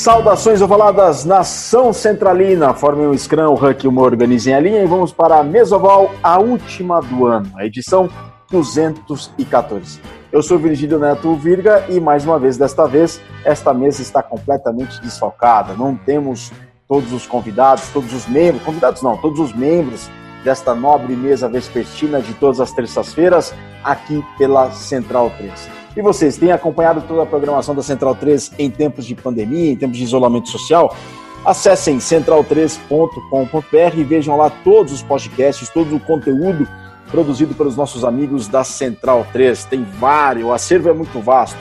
Saudações ovaladas, nação centralina, formem um scrum, o Huck uma organizem a linha e vamos para a Mesoval, a última do ano, a edição 214. Eu sou Virgílio Neto Virga e mais uma vez, desta vez, esta mesa está completamente desfalcada. Não temos todos os convidados, todos os membros, convidados não, todos os membros desta nobre mesa vespertina de todas as terças-feiras aqui pela Central 3. E vocês têm acompanhado toda a programação da Central 3 em tempos de pandemia, em tempos de isolamento social? Acessem central3.com.br e vejam lá todos os podcasts, todo o conteúdo produzido pelos nossos amigos da Central 3. Tem vários, o acervo é muito vasto.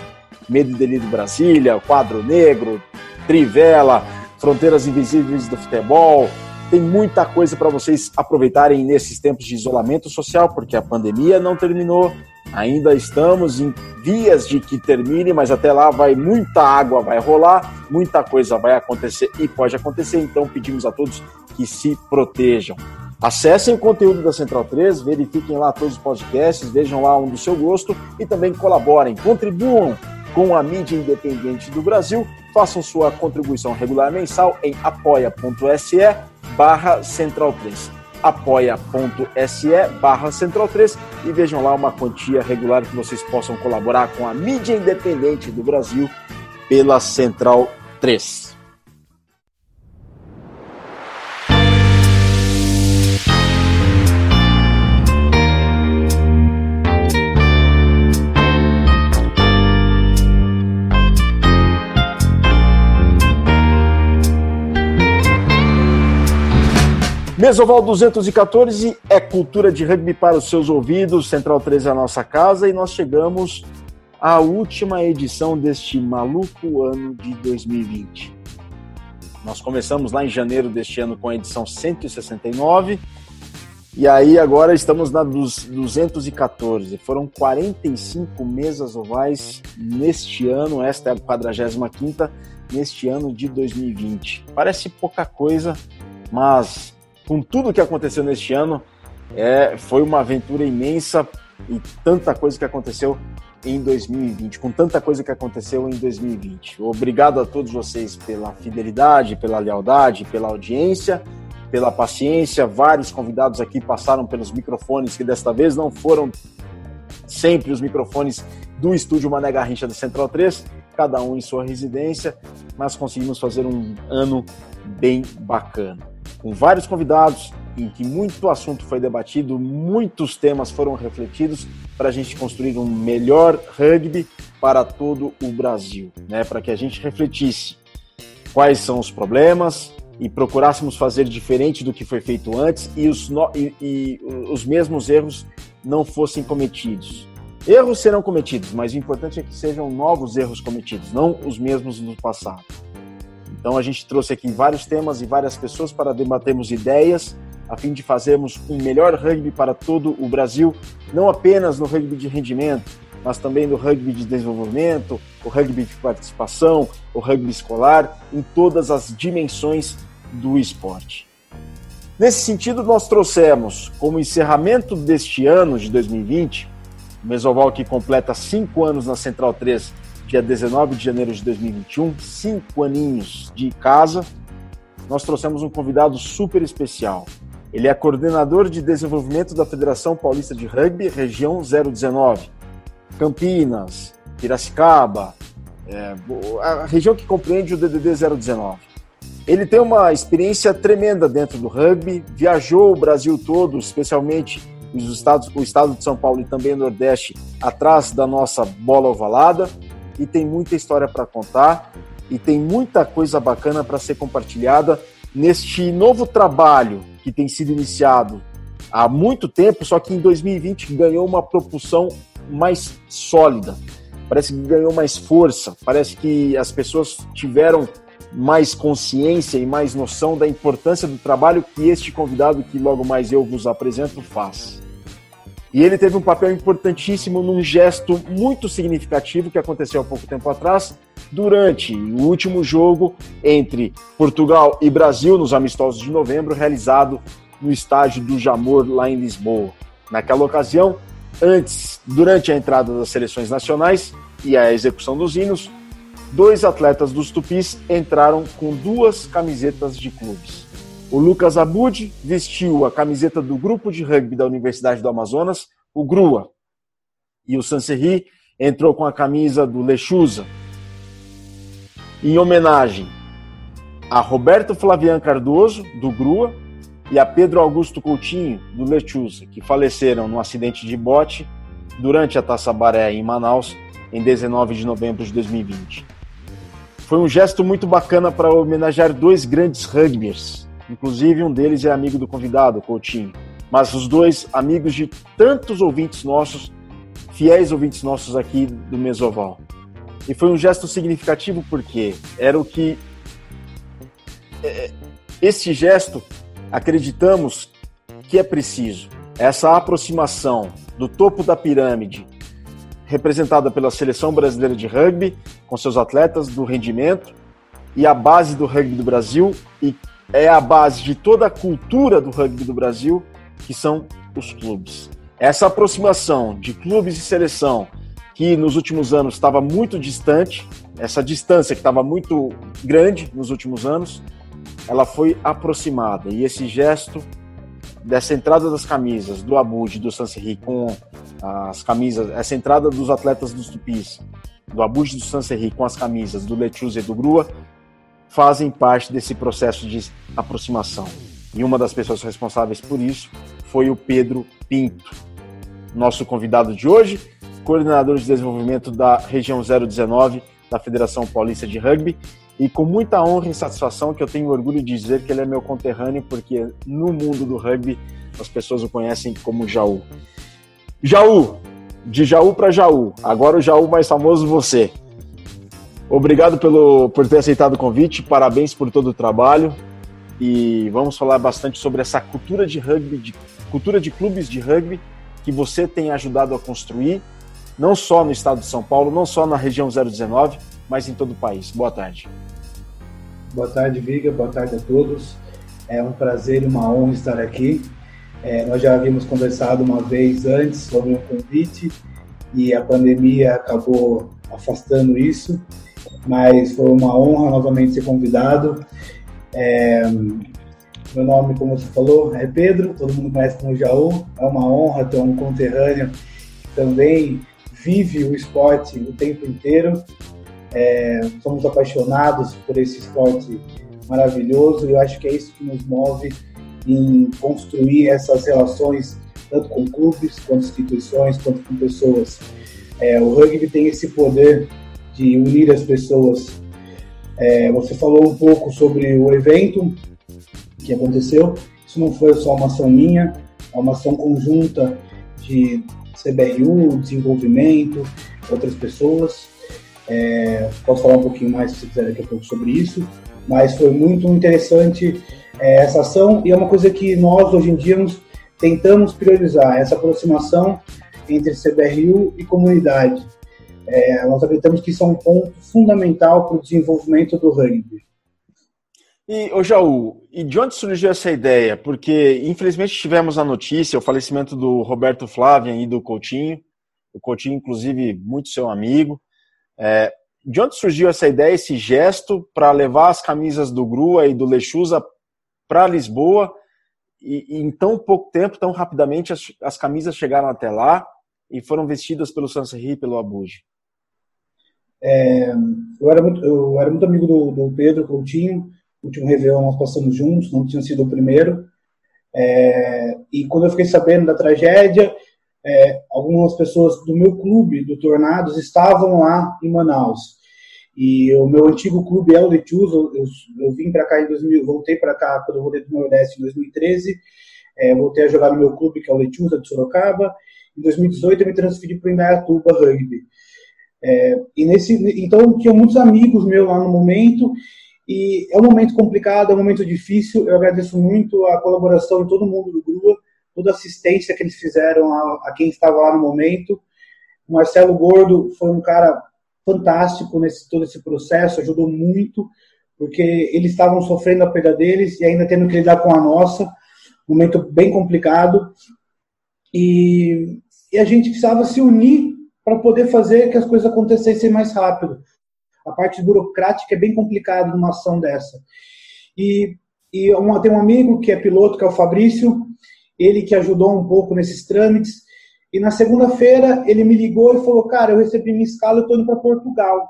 Medo e Delírio Brasília, Quadro Negro, Trivela, Fronteiras Invisíveis do Futebol. Tem muita coisa para vocês aproveitarem nesses tempos de isolamento social, porque a pandemia não terminou, Ainda estamos em vias de que termine, mas até lá vai muita água vai rolar, muita coisa vai acontecer e pode acontecer, então pedimos a todos que se protejam. Acessem o conteúdo da Central 3, verifiquem lá todos os podcasts, vejam lá um do seu gosto e também colaborem, contribuam com a mídia independente do Brasil, façam sua contribuição regular mensal em apoia.se barra Central 3 apoia.se barra Central 3 e vejam lá uma quantia regular que vocês possam colaborar com a mídia independente do Brasil pela Central 3. Mesoval 214 é cultura de rugby para os seus ouvidos, Central 13 é a nossa casa e nós chegamos à última edição deste maluco ano de 2020. Nós começamos lá em janeiro deste ano com a edição 169 e aí agora estamos na dos 214. Foram 45 mesas ovais neste ano, esta é a 45ª neste ano de 2020. Parece pouca coisa, mas com tudo que aconteceu neste ano, é, foi uma aventura imensa e tanta coisa que aconteceu em 2020, com tanta coisa que aconteceu em 2020. Obrigado a todos vocês pela fidelidade, pela lealdade, pela audiência, pela paciência. Vários convidados aqui passaram pelos microfones que desta vez não foram sempre os microfones do estúdio Mané Garrincha da Central 3, cada um em sua residência, mas conseguimos fazer um ano bem bacana com vários convidados, em que muito assunto foi debatido, muitos temas foram refletidos para a gente construir um melhor rugby para todo o Brasil, né? Para que a gente refletisse quais são os problemas e procurássemos fazer diferente do que foi feito antes e os, no... e, e os mesmos erros não fossem cometidos. Erros serão cometidos, mas o importante é que sejam novos erros cometidos, não os mesmos do passado. Então a gente trouxe aqui vários temas e várias pessoas para debatermos ideias, a fim de fazermos um melhor rugby para todo o Brasil, não apenas no rugby de rendimento, mas também no rugby de desenvolvimento, o rugby de participação, o rugby escolar, em todas as dimensões do esporte. Nesse sentido, nós trouxemos como encerramento deste ano de 2020, o Mesoval que completa cinco anos na Central 3 dia 19 de janeiro de 2021, cinco aninhos de casa, nós trouxemos um convidado super especial. Ele é coordenador de desenvolvimento da Federação Paulista de Rugby, região 019, Campinas, Piracicaba, é, a região que compreende o DDD 019. Ele tem uma experiência tremenda dentro do rugby, viajou o Brasil todo, especialmente os estados, o estado de São Paulo e também o Nordeste, atrás da nossa bola ovalada e tem muita história para contar e tem muita coisa bacana para ser compartilhada neste novo trabalho que tem sido iniciado há muito tempo, só que em 2020 ganhou uma propulsão mais sólida. Parece que ganhou mais força, parece que as pessoas tiveram mais consciência e mais noção da importância do trabalho que este convidado, que logo mais eu vos apresento, faz. E ele teve um papel importantíssimo num gesto muito significativo que aconteceu há pouco tempo atrás, durante o último jogo entre Portugal e Brasil, nos amistosos de novembro, realizado no estádio do Jamor, lá em Lisboa. Naquela ocasião, antes, durante a entrada das seleções nacionais e a execução dos hinos, dois atletas dos Tupis entraram com duas camisetas de clubes. O Lucas Abud vestiu a camiseta do grupo de rugby da Universidade do Amazonas, o GRUA. E o Sanserri entrou com a camisa do Lechuza. Em homenagem a Roberto Flavian Cardoso, do GRUA, e a Pedro Augusto Coutinho, do Lechuza, que faleceram no acidente de bote durante a Taça Baré em Manaus, em 19 de novembro de 2020. Foi um gesto muito bacana para homenagear dois grandes rugbyers, inclusive um deles é amigo do convidado, Coutinho, mas os dois amigos de tantos ouvintes nossos, fiéis ouvintes nossos aqui do Mesoval. E foi um gesto significativo porque era o que é, esse gesto acreditamos que é preciso. Essa aproximação do topo da pirâmide, representada pela seleção brasileira de rugby, com seus atletas do rendimento, e a base do rugby do Brasil, e é a base de toda a cultura do rugby do Brasil, que são os clubes. Essa aproximação de clubes e seleção, que nos últimos anos estava muito distante, essa distância que estava muito grande nos últimos anos, ela foi aproximada. E esse gesto dessa entrada das camisas do Abud e do Sanseri com as camisas, essa entrada dos atletas dos Tupis, do Abud e do Sanseri com as camisas do Lechuse e do Grua, fazem parte desse processo de aproximação. E uma das pessoas responsáveis por isso foi o Pedro Pinto, nosso convidado de hoje, coordenador de desenvolvimento da região 019 da Federação Paulista de Rugby e com muita honra e satisfação que eu tenho orgulho de dizer que ele é meu conterrâneo, porque no mundo do rugby as pessoas o conhecem como Jaú. Jaú, de Jaú para Jaú, agora o Jaú mais famoso você. Obrigado pelo, por ter aceitado o convite, parabéns por todo o trabalho e vamos falar bastante sobre essa cultura de rugby, de, cultura de clubes de rugby que você tem ajudado a construir, não só no estado de São Paulo, não só na região 019, mas em todo o país. Boa tarde. Boa tarde, Viga. Boa tarde a todos. É um prazer e uma honra estar aqui. É, nós já havíamos conversado uma vez antes sobre um convite e a pandemia acabou afastando isso, mas foi uma honra novamente ser convidado. É, meu nome, como você falou, é Pedro, todo mundo conhece como Jaú. É uma honra ter um conterrâneo que também vive o esporte o tempo inteiro é, somos apaixonados por esse esporte maravilhoso e eu acho que é isso que nos move em construir essas relações tanto com clubes, quanto instituições, quanto com pessoas. É, o rugby tem esse poder de unir as pessoas. É, você falou um pouco sobre o evento que aconteceu. Isso não foi só uma ação minha, é uma ação conjunta de CBRU, desenvolvimento, outras pessoas. É, posso falar um pouquinho mais, se quiser, daqui a pouco sobre isso. Mas foi muito interessante é, essa ação e é uma coisa que nós, hoje em dia, nos tentamos priorizar, essa aproximação entre CBRU e comunidade. É, nós acreditamos que isso é um ponto fundamental para o desenvolvimento do rugby. E, ô Jaú, e de onde surgiu essa ideia? Porque, infelizmente, tivemos a notícia, o falecimento do Roberto Flávio e do Coutinho. O Coutinho, inclusive, muito seu amigo. É, de onde surgiu essa ideia, esse gesto para levar as camisas do Grua e do Lechuza para Lisboa e, e, em tão pouco tempo, tão rapidamente, as, as camisas chegaram até lá e foram vestidas pelo Sanserri e pelo Abuji? É, eu, era muito, eu era muito amigo do, do Pedro Coutinho, o último Réveillon nós passamos juntos, não tinha sido o primeiro. É, e quando eu fiquei sabendo da tragédia, é, algumas pessoas do meu clube, do Tornados, estavam lá em Manaus. E o meu antigo clube é o Letius, eu, eu, eu, vim para cá em 2000, voltei para cá quando eu voltei do Nordeste em 2013, é, voltei a jogar no meu clube, que é o Letius, de Sorocaba. Em 2018 eu me transferi para o Indaiatuba Rugby. É, e nesse, então tinha muitos amigos meus lá no momento, e é um momento complicado, é um momento difícil. Eu agradeço muito a colaboração de todo mundo do Grua, toda a assistência que eles fizeram a, a, quem estava lá no momento. O Marcelo Gordo foi um cara fantástico nesse todo esse processo, ajudou muito, porque eles estavam sofrendo a perda deles e ainda tendo que lidar com a nossa, momento bem complicado. E, e a gente precisava se unir para poder fazer que as coisas acontecessem mais rápido. A parte burocrática é bem complicada numa ação dessa. E, e uma, tem um amigo que é piloto, que é o Fabrício, ele que ajudou um pouco nesses trâmites. E na segunda-feira ele me ligou e falou: Cara, eu recebi minha escala, eu estou indo para Portugal.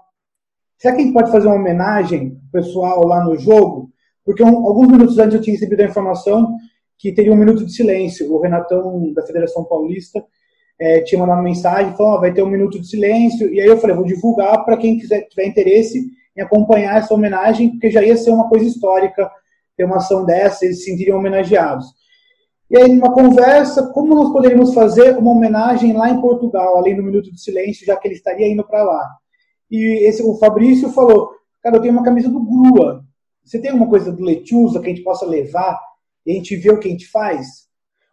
Será que a gente pode fazer uma homenagem pessoal lá no jogo? Porque um, alguns minutos antes eu tinha recebido a informação que teria um minuto de silêncio. O Renatão da Federação Paulista é, tinha mandado uma mensagem falou: oh, vai ter um minuto de silêncio. E aí eu falei: vou divulgar para quem quiser, tiver interesse em acompanhar essa homenagem, porque já ia ser uma coisa histórica ter uma ação dessa, eles se sentiriam homenageados. E aí, numa conversa, como nós poderíamos fazer uma homenagem lá em Portugal, além do Minuto de Silêncio, já que ele estaria indo para lá? E esse, o Fabrício falou: Cara, eu tenho uma camisa do Grua. Você tem alguma coisa do Letiusa que a gente possa levar e a gente vê o que a gente faz?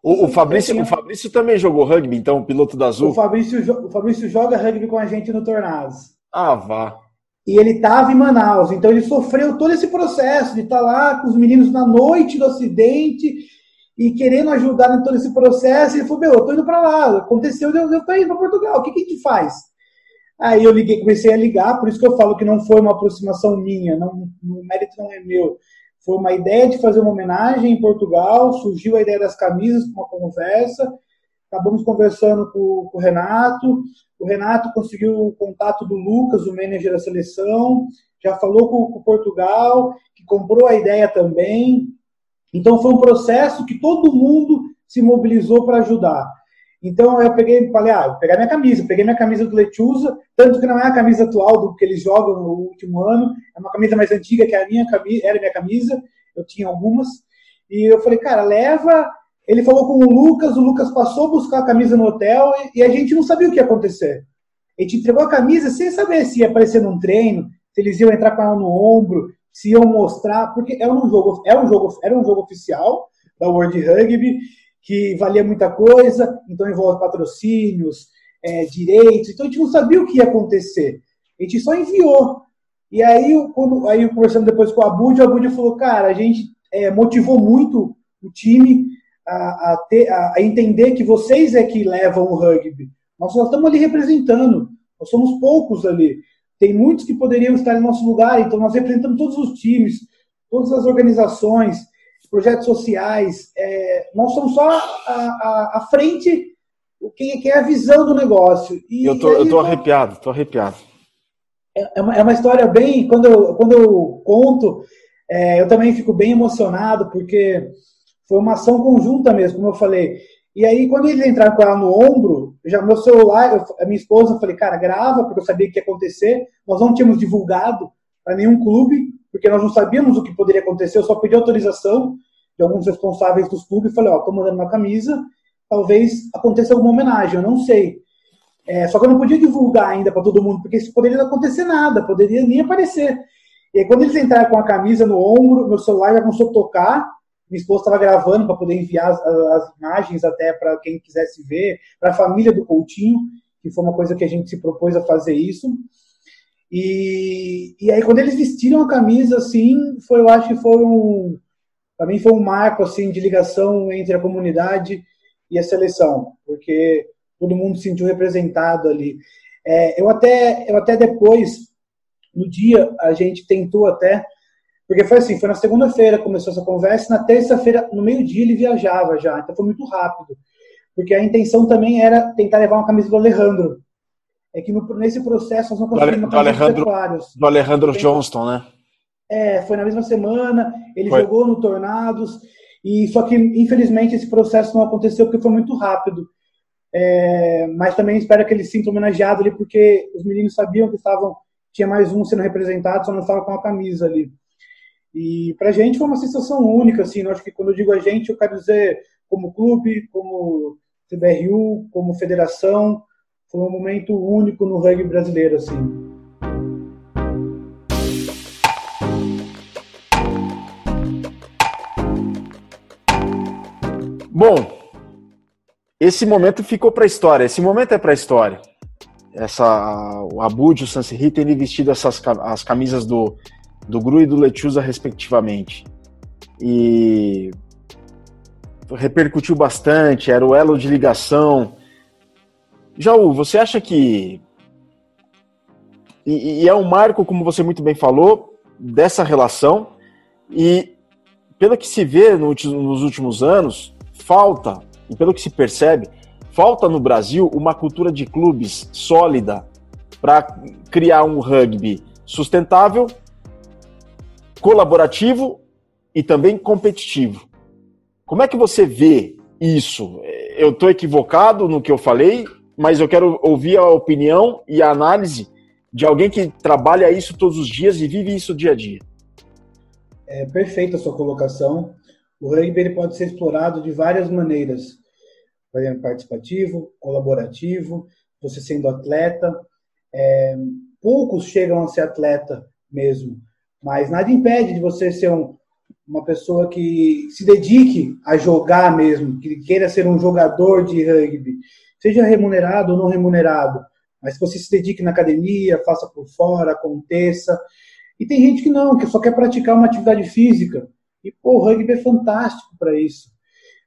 O, o Fabrício, tenho... o Fabrício também jogou rugby, então, o piloto da Azul? O Fabrício, o Fabrício joga rugby com a gente no Tornados. Ah, vá. E ele estava em Manaus, então ele sofreu todo esse processo de estar tá lá com os meninos na noite do acidente e querendo ajudar em todo esse processo, ele falou, meu, eu tô indo para lá, aconteceu, eu, eu tô indo para Portugal, o que, que a gente faz? Aí eu liguei, comecei a ligar, por isso que eu falo que não foi uma aproximação minha, não, o mérito não é meu. Foi uma ideia de fazer uma homenagem em Portugal, surgiu a ideia das camisas com uma conversa, acabamos conversando com, com o Renato, o Renato conseguiu o contato do Lucas, o manager da seleção, já falou com, com Portugal, que comprou a ideia também, então foi um processo que todo mundo se mobilizou para ajudar. Então eu peguei, falei, ah, vou pegar minha camisa, peguei minha camisa do Lechuza, tanto que não é a camisa atual do que eles jogam no último ano, é uma camisa mais antiga que a minha camisa, era minha camisa, eu tinha algumas. E eu falei, cara, leva. Ele falou com o Lucas, o Lucas passou a buscar a camisa no hotel e, e a gente não sabia o que ia acontecer. A gente entregou a camisa sem saber se ia aparecer num treino, se eles iam entrar com ela no ombro, se iam mostrar, porque é um jogo, é um jogo, era um jogo oficial da World Rugby, que valia muita coisa, então envolve patrocínios, é, direitos, então a gente não sabia o que ia acontecer. A gente só enviou. E aí, quando, aí conversando depois com o Abud, o Abud falou, cara, a gente é, motivou muito o time a, a, ter, a, a, entender que vocês é que levam o rugby. Nós só estamos ali representando, nós somos poucos ali. Tem muitos que poderiam estar em nosso lugar, então nós representamos todos os times, todas as organizações, projetos sociais. É, nós somos só a, a, a frente, quem, quem é a visão do negócio. E, eu tô, aí, eu tô arrepiado, tô arrepiado. É, é, uma, é uma história bem. Quando eu, quando eu conto, é, eu também fico bem emocionado, porque foi uma ação conjunta mesmo, como eu falei. E aí, quando eles entraram com ela no ombro, já meu celular, eu, a minha esposa, eu falei, cara, grava, porque eu sabia que ia acontecer. Nós não tínhamos divulgado para nenhum clube, porque nós não sabíamos o que poderia acontecer. Eu só pedi autorização de alguns responsáveis dos clubes. Falei, ó, tô mandando uma camisa, talvez aconteça alguma homenagem, eu não sei. É, só que eu não podia divulgar ainda para todo mundo, porque isso poderia não acontecer nada, poderia nem aparecer. E aí, quando eles entraram com a camisa no ombro, meu celular já começou a tocar, minha esposa estava gravando para poder enviar as, as imagens até para quem quisesse ver, para a família do Coutinho, que foi uma coisa que a gente se propôs a fazer isso. E, e aí, quando eles vestiram a camisa, assim, foi, eu acho que foi um. Para mim, foi um marco assim, de ligação entre a comunidade e a seleção, porque todo mundo se sentiu representado ali. É, eu, até, eu até depois, no dia, a gente tentou até porque foi assim, foi na segunda-feira começou essa conversa, na terça-feira, no meio-dia, ele viajava já, então foi muito rápido. Porque a intenção também era tentar levar uma camisa do Alejandro. É que no, nesse processo nós não conseguimos do, Alejandro, do Alejandro Johnston, né? É, foi na mesma semana, ele foi. jogou no Tornados, e só que infelizmente esse processo não aconteceu porque foi muito rápido. É, mas também espero que ele sinta homenageado ali, porque os meninos sabiam que estavam, tinha mais um sendo representado, só não estava com a camisa ali. E para a gente foi uma sensação única, assim, eu acho que quando eu digo a gente, eu quero dizer como clube, como CBRU, como federação, foi um momento único no rugby brasileiro, assim. Bom, esse momento ficou para a história. Esse momento é para a história. Essa, o Abud, o Sanseri terem vestido essas as camisas do do Gru e do Lechuza, respectivamente. E repercutiu bastante, era o elo de ligação. Jaú, você acha que E, e, é um marco, como você muito bem falou, dessa relação. E pelo que se vê no, nos últimos anos, falta, e pelo que se percebe, falta no Brasil uma cultura de clubes sólida para criar um rugby sustentável, colaborativo e também competitivo. Como é que você vê isso? Eu estou equivocado no que eu falei, mas eu quero ouvir a opinião e a análise de alguém que trabalha isso todos os dias e vive isso dia a dia. É perfeita a sua colocação. O rugby ele pode ser explorado de várias maneiras. Participativo, colaborativo, você sendo atleta. É, poucos chegam a ser atleta mesmo, mas nada impede de você ser um, uma pessoa que se dedique a jogar mesmo, que queira ser um jogador de rugby, seja remunerado ou não remunerado, mas que você se dedique na academia, faça por fora, aconteça. E tem gente que não, que só quer praticar uma atividade física. E pô, o rugby é fantástico para isso.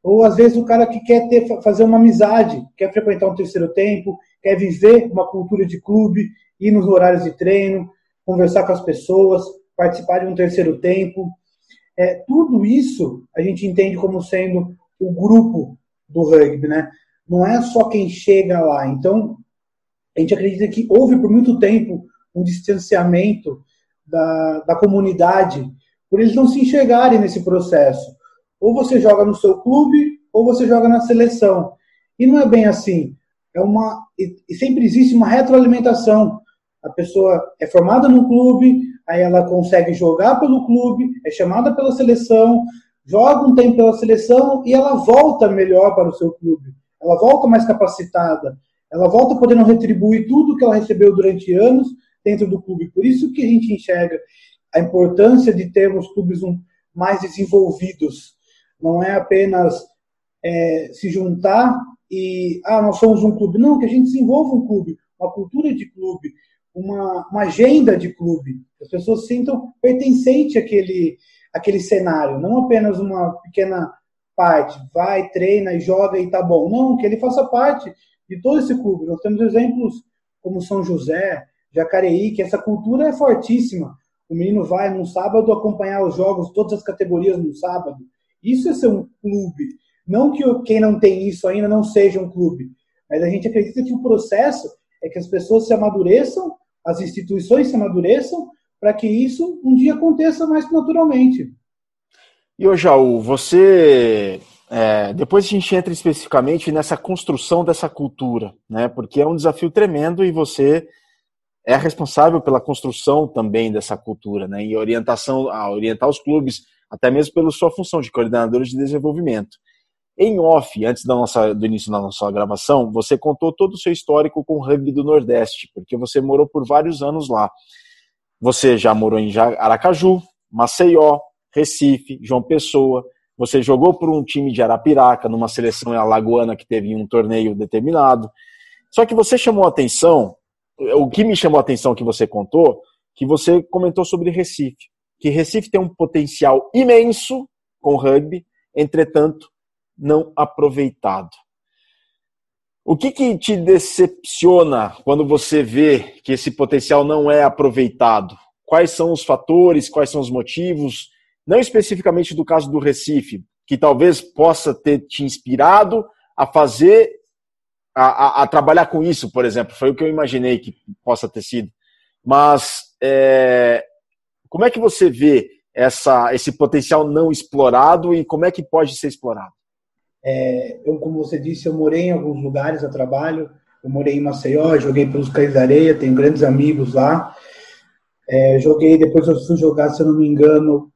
Ou às vezes o cara que quer ter, fazer uma amizade, quer frequentar um terceiro tempo, quer viver uma cultura de clube, ir nos horários de treino, conversar com as pessoas, participar de um terceiro tempo. É, tudo isso a gente entende como sendo o grupo do rugby, né? Não é só quem chega lá. Então, a gente acredita que houve por muito tempo um distanciamento da, da comunidade por eles não se enxergarem nesse processo. Ou você joga no seu clube, ou você joga na seleção. E não é bem assim. É uma, e sempre existe uma retroalimentação. A pessoa é formada no clube, aí ela consegue jogar pelo clube, é chamada pela seleção, joga um tempo pela seleção e ela volta melhor para o seu clube. Ela volta mais capacitada, ela volta podendo retribuir tudo que ela recebeu durante anos dentro do clube. Por isso que a gente enxerga a importância de termos clubes mais desenvolvidos. Não é apenas é, se juntar e, ah, nós somos um clube. Não, que a gente desenvolva um clube, uma cultura de clube, uma, uma agenda de clube. As pessoas sintam pertencente àquele, àquele cenário, não apenas uma pequena parte, vai, treina e joga e tá bom. Não, que ele faça parte de todo esse clube. Nós temos exemplos como São José, Jacareí, que essa cultura é fortíssima. O menino vai num sábado acompanhar os jogos, todas as categorias no sábado. Isso é ser um clube. Não que quem não tem isso ainda não seja um clube, mas a gente acredita que o processo é que as pessoas se amadureçam, as instituições se amadureçam, para que isso um dia aconteça mais naturalmente. E ô Jaú, você é, depois a gente entra especificamente nessa construção dessa cultura, né? Porque é um desafio tremendo e você é responsável pela construção também dessa cultura, né? E orientação, a orientar os clubes, até mesmo pela sua função de coordenador de desenvolvimento. Em off, antes da nossa, do início da nossa gravação, você contou todo o seu histórico com o rugby do Nordeste, porque você morou por vários anos lá. Você já morou em Aracaju, Maceió, Recife, João Pessoa. Você jogou por um time de Arapiraca, numa seleção alagoana que teve um torneio determinado. Só que você chamou atenção, o que me chamou a atenção que você contou, que você comentou sobre Recife. Que Recife tem um potencial imenso com rugby, entretanto, não aproveitado. O que, que te decepciona quando você vê que esse potencial não é aproveitado? Quais são os fatores, quais são os motivos? Não especificamente do caso do Recife, que talvez possa ter te inspirado a fazer, a, a, a trabalhar com isso, por exemplo. Foi o que eu imaginei que possa ter sido. Mas é, como é que você vê essa, esse potencial não explorado e como é que pode ser explorado? É, eu, como você disse, eu morei em alguns lugares a trabalho. Eu morei em Maceió, joguei pelos Cães da Areia, tenho grandes amigos lá. É, joguei, depois eu fui jogar, se eu não me engano,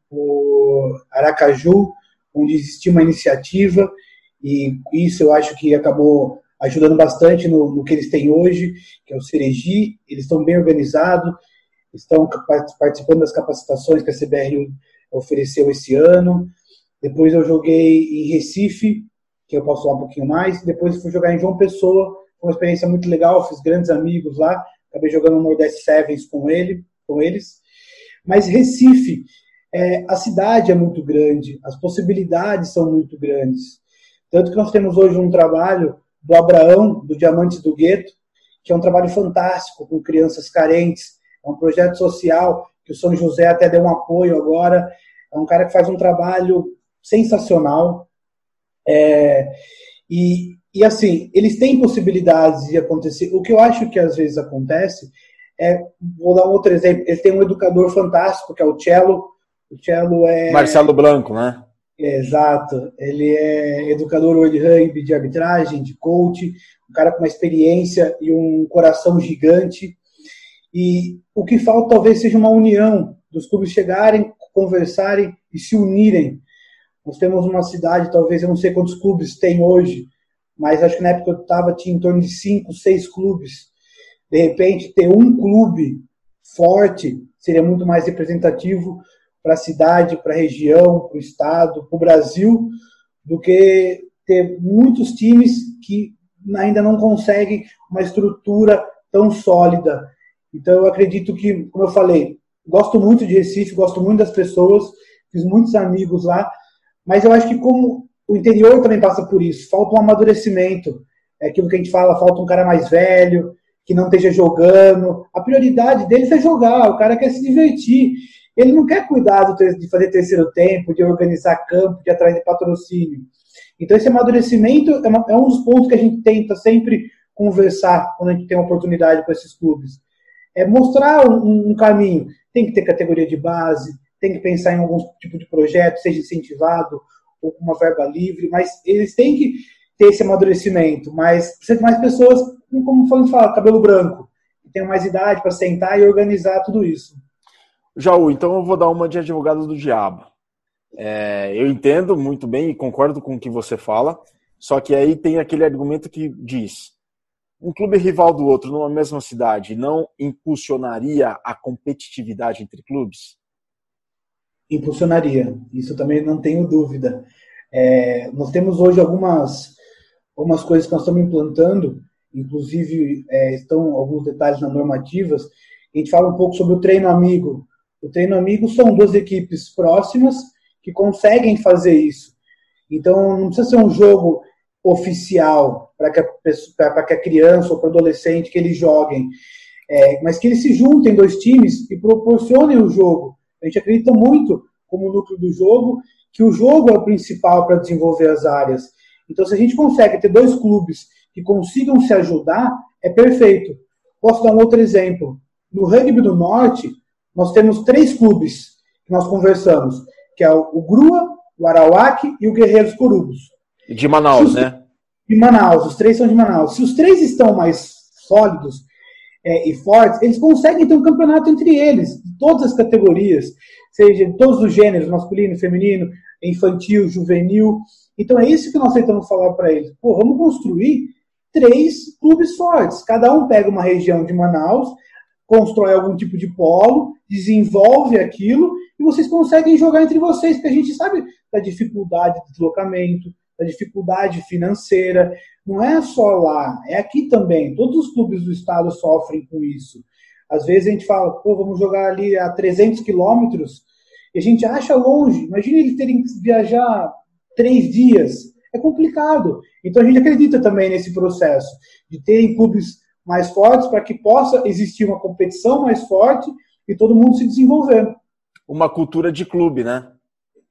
Aracaju, onde existia uma iniciativa, e isso eu acho que acabou ajudando bastante no, no que eles têm hoje, que é o Cereji. Eles estão bem organizados, estão participando das capacitações que a CBR ofereceu esse ano. Depois eu joguei em Recife, que eu posso falar um pouquinho mais. Depois fui jogar em João Pessoa, foi uma experiência muito legal, fiz grandes amigos lá. Acabei jogando no Nordeste Sevens com ele, com eles. Mas Recife, é, a cidade é muito grande, as possibilidades são muito grandes. Tanto que nós temos hoje um trabalho do Abraão, do Diamantes do Gueto, que é um trabalho fantástico com crianças carentes, é um projeto social que o São José até deu um apoio agora. É um cara que faz um trabalho sensacional. É, e, e assim, eles têm possibilidades de acontecer. O que eu acho que às vezes acontece é, vou dar um outro exemplo, ele tem um educador fantástico, que é o Cello. O Cello é. Marcelo Branco, né? É, exato. Ele é educador World Rugby de arbitragem, de coach, um cara com uma experiência e um coração gigante. E o que falta talvez seja uma união dos clubes chegarem, conversarem e se unirem. Nós temos uma cidade, talvez eu não sei quantos clubes tem hoje, mas acho que na época eu estava tinha em torno de cinco, seis clubes. De repente, ter um clube forte seria muito mais representativo para a cidade, para a região, para o estado, para o Brasil, do que ter muitos times que ainda não conseguem uma estrutura tão sólida. Então, eu acredito que, como eu falei, gosto muito de Recife, gosto muito das pessoas, fiz muitos amigos lá, mas eu acho que como o interior também passa por isso, falta um amadurecimento, é aquilo que a gente fala, falta um cara mais velho, que não esteja jogando. A prioridade deles é jogar, o cara quer se divertir. Ele não quer cuidar de fazer terceiro tempo, de organizar campo, de de patrocínio. Então, esse amadurecimento é, é um dos pontos que a gente tenta sempre conversar quando a gente tem uma oportunidade com esses clubes. É mostrar um, um caminho. Tem que ter categoria de base, tem que pensar em algum tipo de projeto, seja incentivado ou com uma verba livre, mas eles têm que ter esse amadurecimento. Mas precisa de mais pessoas, como falando fala, cabelo branco, que tenham mais idade para sentar e organizar tudo isso. Jaú, então eu vou dar uma de advogado do diabo. É, eu entendo muito bem e concordo com o que você fala, só que aí tem aquele argumento que diz: um clube rival do outro numa mesma cidade não impulsionaria a competitividade entre clubes? Impulsionaria, isso também não tenho dúvida. É, nós temos hoje algumas, algumas coisas que nós estamos implantando, inclusive é, estão alguns detalhes nas normativas. A gente fala um pouco sobre o treino amigo, o treino amigo são duas equipes próximas que conseguem fazer isso. Então, não precisa ser um jogo oficial para que, que, a criança ou para o adolescente que eles joguem, é, mas que eles se juntem dois times e proporcionem o jogo. A gente acredita muito, como núcleo do jogo, que o jogo é o principal para desenvolver as áreas. Então, se a gente consegue ter dois clubes que consigam se ajudar, é perfeito. Posso dar um outro exemplo. No rugby do norte, nós temos três clubes que nós conversamos, que é o, Grua, o Arawak e o Guerreiros Corubos. De Manaus, os, né? De Manaus, os três são de Manaus. Se os três estão mais sólidos é, e fortes, eles conseguem ter um campeonato entre eles, de todas as categorias, seja de todos os gêneros, masculino, feminino, infantil, juvenil. Então é isso que nós tentamos falar para eles. Pô, vamos construir três clubes fortes. Cada um pega uma região de Manaus, constrói algum tipo de polo, desenvolve aquilo e vocês conseguem jogar entre vocês, porque a gente sabe da dificuldade de deslocamento, da dificuldade financeira. Não é só lá, é aqui também. Todos os clubes do estado sofrem com isso. Às vezes a gente fala, pô, vamos jogar ali a 300 quilômetros e a gente acha longe. Imagina eles terem que viajar três dias. É complicado. Então a gente acredita também nesse processo de ter clubes mais fortes para que possa existir uma competição mais forte e todo mundo se desenvolver. Uma cultura de clube, né?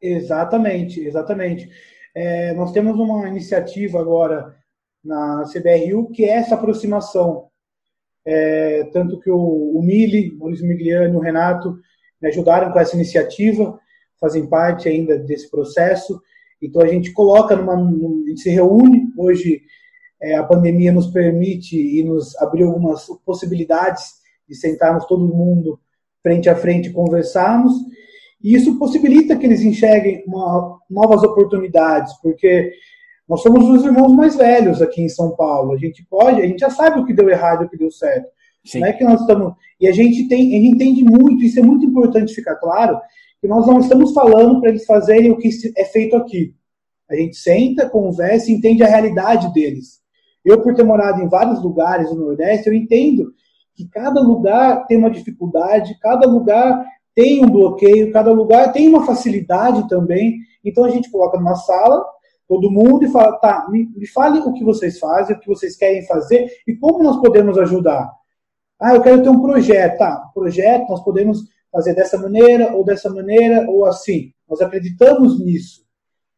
Exatamente, exatamente. É, nós temos uma iniciativa agora na CBRU que é essa aproximação. É, tanto que o, o Mili, Maurício Migliani e o Renato me ajudaram com essa iniciativa, fazem parte ainda desse processo. Então a gente coloca numa. A gente se reúne hoje é, a pandemia nos permite e nos abriu algumas possibilidades de sentarmos todo mundo frente a frente conversarmos. E isso possibilita que eles enxerguem uma, novas oportunidades, porque nós somos os irmãos mais velhos aqui em São Paulo. A gente pode, a gente já sabe o que deu errado e o que deu certo. Sim. Não é que nós estamos. E a gente tem, a gente entende muito, isso é muito importante ficar claro, que nós não estamos falando para eles fazerem o que é feito aqui. A gente senta, conversa e entende a realidade deles. Eu, por ter morado em vários lugares no Nordeste, eu entendo que cada lugar tem uma dificuldade, cada lugar tem um bloqueio, cada lugar tem uma facilidade também. Então a gente coloca numa sala, todo mundo, e fala: tá, me, me fale o que vocês fazem, o que vocês querem fazer e como nós podemos ajudar. Ah, eu quero ter um projeto. Tá, projeto nós podemos fazer dessa maneira, ou dessa maneira, ou assim. Nós acreditamos nisso.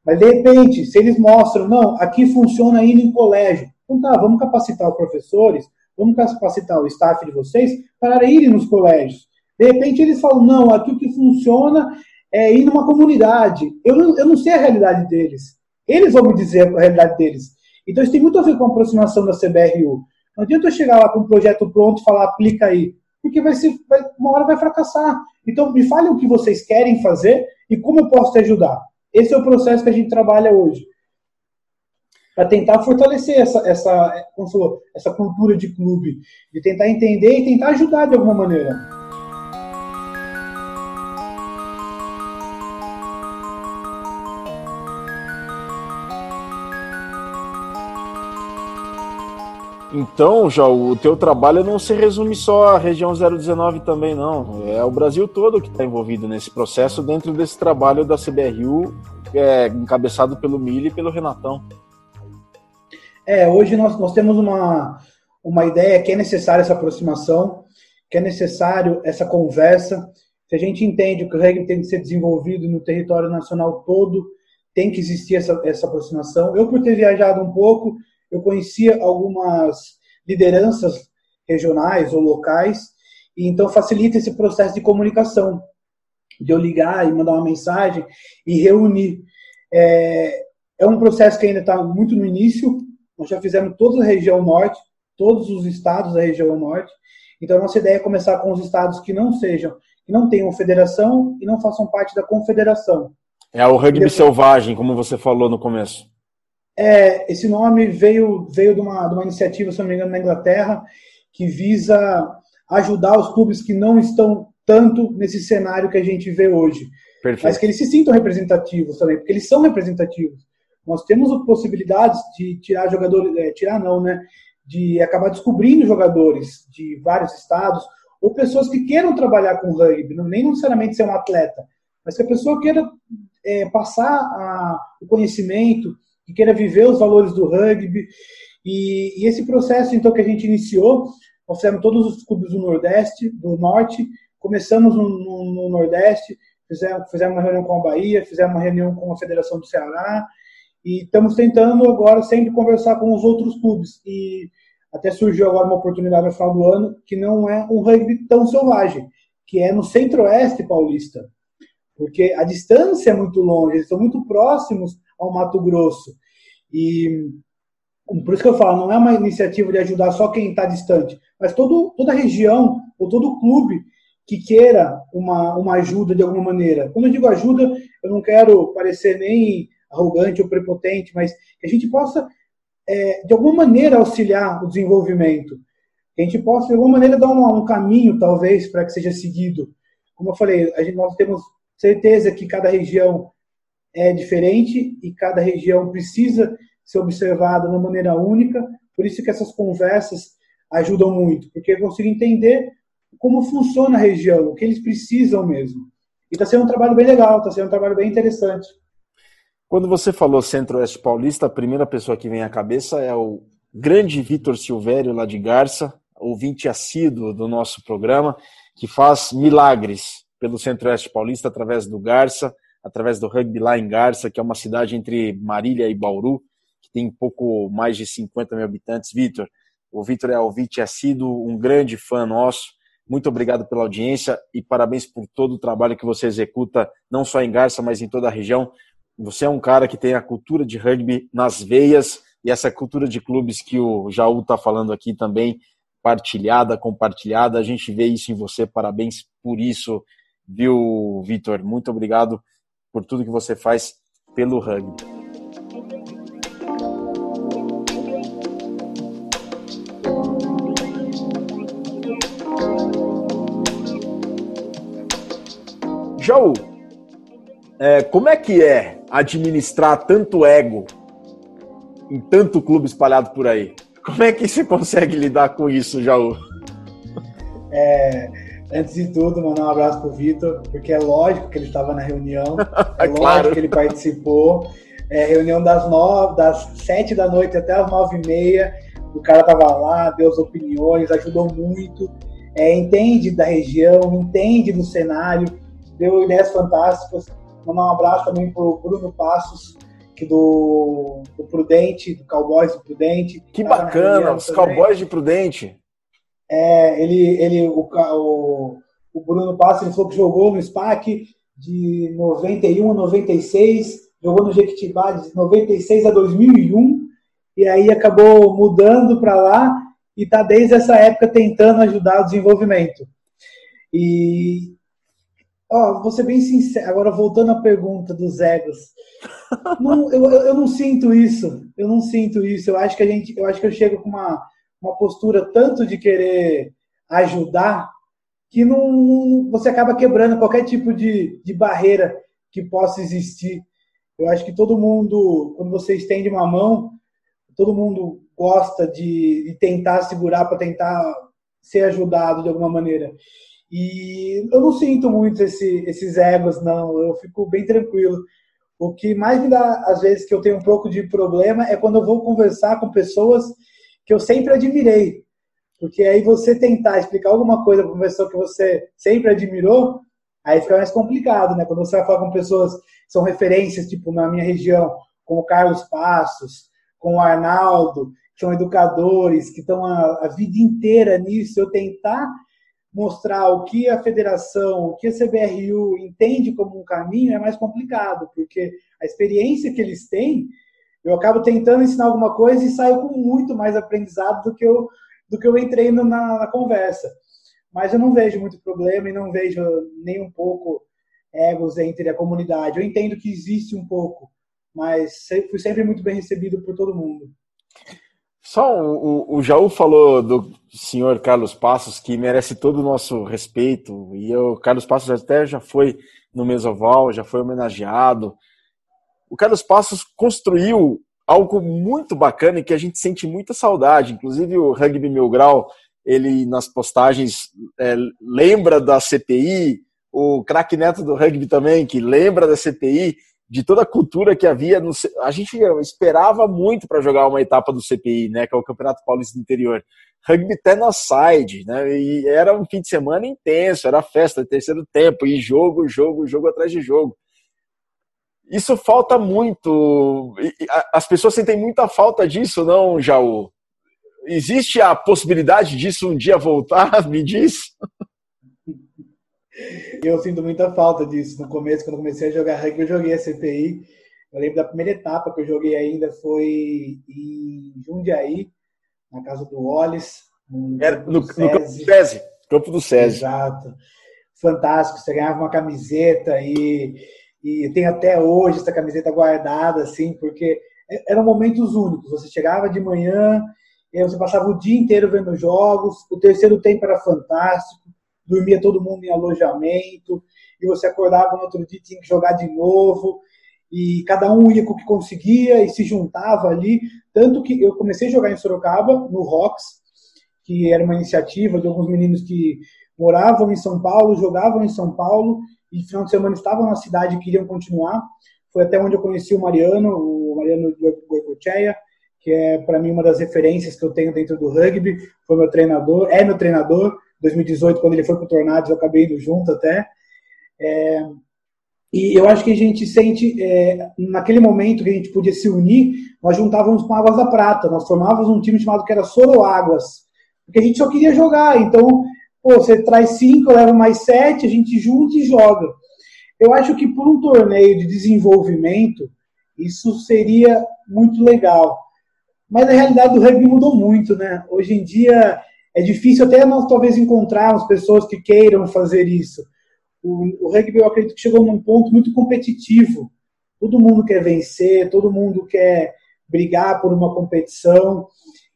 Mas, de repente, se eles mostram, não, aqui funciona ainda em colégio. Então tá, vamos capacitar os professores, vamos capacitar o staff de vocês para irem nos colégios. De repente eles falam, não, aqui o que funciona é ir numa comunidade. Eu não, eu não sei a realidade deles. Eles vão me dizer a realidade deles. Então isso tem muito a ver com a aproximação da CBRU. Não adianta eu chegar lá com um projeto pronto e falar, aplica aí. Porque vai ser, vai, uma hora vai fracassar. Então me fale o que vocês querem fazer e como eu posso te ajudar. Esse é o processo que a gente trabalha hoje. Para tentar fortalecer essa, essa, como falou, essa cultura de clube, de tentar entender e tentar ajudar de alguma maneira. Então, já o teu trabalho não se resume só à região 019 também, não. É o Brasil todo que está envolvido nesse processo dentro desse trabalho da CBRU, é, encabeçado pelo Mili e pelo Renatão. É, hoje nós, nós temos uma, uma ideia que é necessária essa aproximação, que é necessário essa conversa. Se a gente entende que o reggae tem que ser desenvolvido no território nacional todo, tem que existir essa, essa aproximação. Eu, por ter viajado um pouco, eu conhecia algumas lideranças regionais ou locais, e então facilita esse processo de comunicação, de eu ligar e mandar uma mensagem e reunir. É, é um processo que ainda está muito no início, nós já fizemos toda a região norte, todos os estados da região norte, então a nossa ideia é começar com os estados que não sejam, que não tenham federação e não façam parte da confederação. É o rugby depois... selvagem, como você falou no começo. É, esse nome veio, veio de, uma, de uma iniciativa, se não me engano, na Inglaterra, que visa ajudar os clubes que não estão tanto nesse cenário que a gente vê hoje. Perfeito. Mas que eles se sintam representativos também, porque eles são representativos. Nós temos possibilidades de tirar jogadores, é, tirar não, né? De acabar descobrindo jogadores de vários estados, ou pessoas que queiram trabalhar com rugby, não, nem necessariamente ser um atleta, mas que a pessoa queira é, passar a, o conhecimento, que queira viver os valores do rugby. E, e, esse processo, então, que a gente iniciou, nós fizemos todos os clubes do Nordeste, do Norte, começamos no, no, no Nordeste, fizemos, fizemos uma reunião com a Bahia, fizemos uma reunião com a Federação do Ceará, e estamos tentando agora sempre conversar com os outros clubes. E até surgiu agora uma oportunidade no final do ano, que não é um rugby tão selvagem, que é no centro-oeste paulista. Porque a distância é muito longe, eles estão muito próximos ao Mato Grosso. E por isso que eu falo, não é uma iniciativa de ajudar só quem está distante, mas todo, toda região ou todo clube que queira uma, uma ajuda de alguma maneira. Quando eu digo ajuda, eu não quero parecer nem arrogante ou prepotente, mas que a gente possa, é, de alguma maneira, auxiliar o desenvolvimento. Que a gente possa, de alguma maneira, dar um, um caminho, talvez, para que seja seguido. Como eu falei, a gente, nós temos certeza que cada região é diferente e cada região precisa ser observada de uma maneira única. Por isso que essas conversas ajudam muito, porque eu consigo entender como funciona a região, o que eles precisam mesmo. E está sendo um trabalho bem legal, está sendo um trabalho bem interessante. Quando você falou Centro-Oeste Paulista, a primeira pessoa que vem à cabeça é o grande Vitor Silvério, lá de Garça, ouvinte assíduo do nosso programa, que faz milagres pelo Centro-Oeste Paulista através do Garça, através do rugby lá em Garça, que é uma cidade entre Marília e Bauru, que tem pouco mais de 50 mil habitantes. Vitor, o Vitor é ouvinte assíduo, um grande fã nosso. Muito obrigado pela audiência e parabéns por todo o trabalho que você executa, não só em Garça, mas em toda a região. Você é um cara que tem a cultura de rugby nas veias e essa cultura de clubes que o Jaú está falando aqui também, partilhada, compartilhada. A gente vê isso em você. Parabéns por isso, viu, Vitor? Muito obrigado por tudo que você faz pelo rugby. Jaú, é, como é que é administrar tanto ego em tanto clube espalhado por aí? Como é que você consegue lidar com isso, Jaú? É, antes de tudo, mandar um abraço pro Vitor, porque é lógico que ele estava na reunião, é lógico claro. que ele participou. É, reunião das nove, das sete da noite até as nove e meia. O cara tava lá, deu as opiniões, ajudou muito. é, entende da região, entende do cenário, deu ideias fantásticas. Mandar um abraço também para o Bruno Passos, que do, do Prudente, do Cowboys do Prudente. Que bacana, os também. Cowboys de Prudente. É, ele, ele o, o, o Bruno Passos ele falou que jogou no SPAC de 91 a 96, jogou no Jequitibá de 96 a 2001, e aí acabou mudando para lá e está desde essa época tentando ajudar o desenvolvimento. E ó, vou ser bem sincero, agora voltando à pergunta dos egos, não, eu, eu não sinto isso, eu não sinto isso. Eu acho que a gente, eu acho que eu chego com uma, uma postura tanto de querer ajudar que não, você acaba quebrando qualquer tipo de, de barreira que possa existir. Eu acho que todo mundo, quando você estende uma mão, todo mundo gosta de, de tentar segurar para tentar ser ajudado de alguma maneira. E eu não sinto muito esse, esses egos, não. Eu fico bem tranquilo. O que mais me dá, às vezes, que eu tenho um pouco de problema é quando eu vou conversar com pessoas que eu sempre admirei. Porque aí você tentar explicar alguma coisa para uma pessoa que você sempre admirou, aí fica mais complicado, né? Quando você vai falar com pessoas que são referências, tipo na minha região, como o Carlos Passos, com o Arnaldo, que são educadores, que estão a, a vida inteira nisso, eu tentar mostrar o que a federação, o que a CBRU entende como um caminho é mais complicado, porque a experiência que eles têm, eu acabo tentando ensinar alguma coisa e saio com muito mais aprendizado do que eu, do que eu entrei na, na conversa. Mas eu não vejo muito problema e não vejo nem um pouco egos entre a comunidade. Eu entendo que existe um pouco, mas fui sempre muito bem recebido por todo mundo. Só o, o Jaú falou do senhor Carlos Passos, que merece todo o nosso respeito, e o Carlos Passos até já foi no Mesoval, já foi homenageado. O Carlos Passos construiu algo muito bacana e que a gente sente muita saudade. Inclusive o Rugby Mil Grau, ele nas postagens é, lembra da CPI, o craque neto do rugby também, que lembra da CPI, de toda a cultura que havia. No, a gente esperava muito para jogar uma etapa do CPI, né, que é o Campeonato Paulista do Interior. Rugby side, né, e era um fim de semana intenso, era festa, terceiro tempo, e jogo, jogo, jogo atrás de jogo. Isso falta muito. As pessoas sentem muita falta disso, não, Jaú? Existe a possibilidade disso um dia voltar? Me diz. Eu sinto muita falta disso. No começo, quando comecei a jogar rugby, eu joguei a CPI. Eu lembro da primeira etapa que eu joguei ainda foi em Jundiaí, na casa do Wallace. No, Era, no, no campo do SESI. Campo do SESI. Exato. Fantástico. Você ganhava uma camiseta e, e tem até hoje essa camiseta guardada, assim, porque eram momentos únicos. Você chegava de manhã, e você passava o dia inteiro vendo jogos, o terceiro tempo era fantástico dormia todo mundo em alojamento, e você acordava no outro dia tinha que jogar de novo, e cada um ia com o que conseguia e se juntava ali. Tanto que eu comecei a jogar em Sorocaba, no Rocks, que era uma iniciativa de alguns meninos que moravam em São Paulo, jogavam em São Paulo, e final de semana estavam na cidade e queriam continuar. Foi até onde eu conheci o Mariano, o Mariano Goicoechea, que é para mim uma das referências que eu tenho dentro do rugby. Foi meu treinador, é meu treinador. 2018, quando ele foi para o Tornados, eu acabei indo junto até. É, e eu acho que a gente sente, é, naquele momento que a gente podia se unir, nós juntávamos com Águas da Prata, nós formávamos um time chamado que era Soro Águas, porque a gente só queria jogar. Então, pô, você traz cinco, leva mais sete, a gente junta e joga. Eu acho que por um torneio de desenvolvimento, isso seria muito legal. Mas a realidade do rugby mudou muito, né? Hoje em dia é difícil até nós talvez encontrarmos pessoas que queiram fazer isso. O, o rugby eu acredito que chegou num ponto muito competitivo. Todo mundo quer vencer, todo mundo quer brigar por uma competição.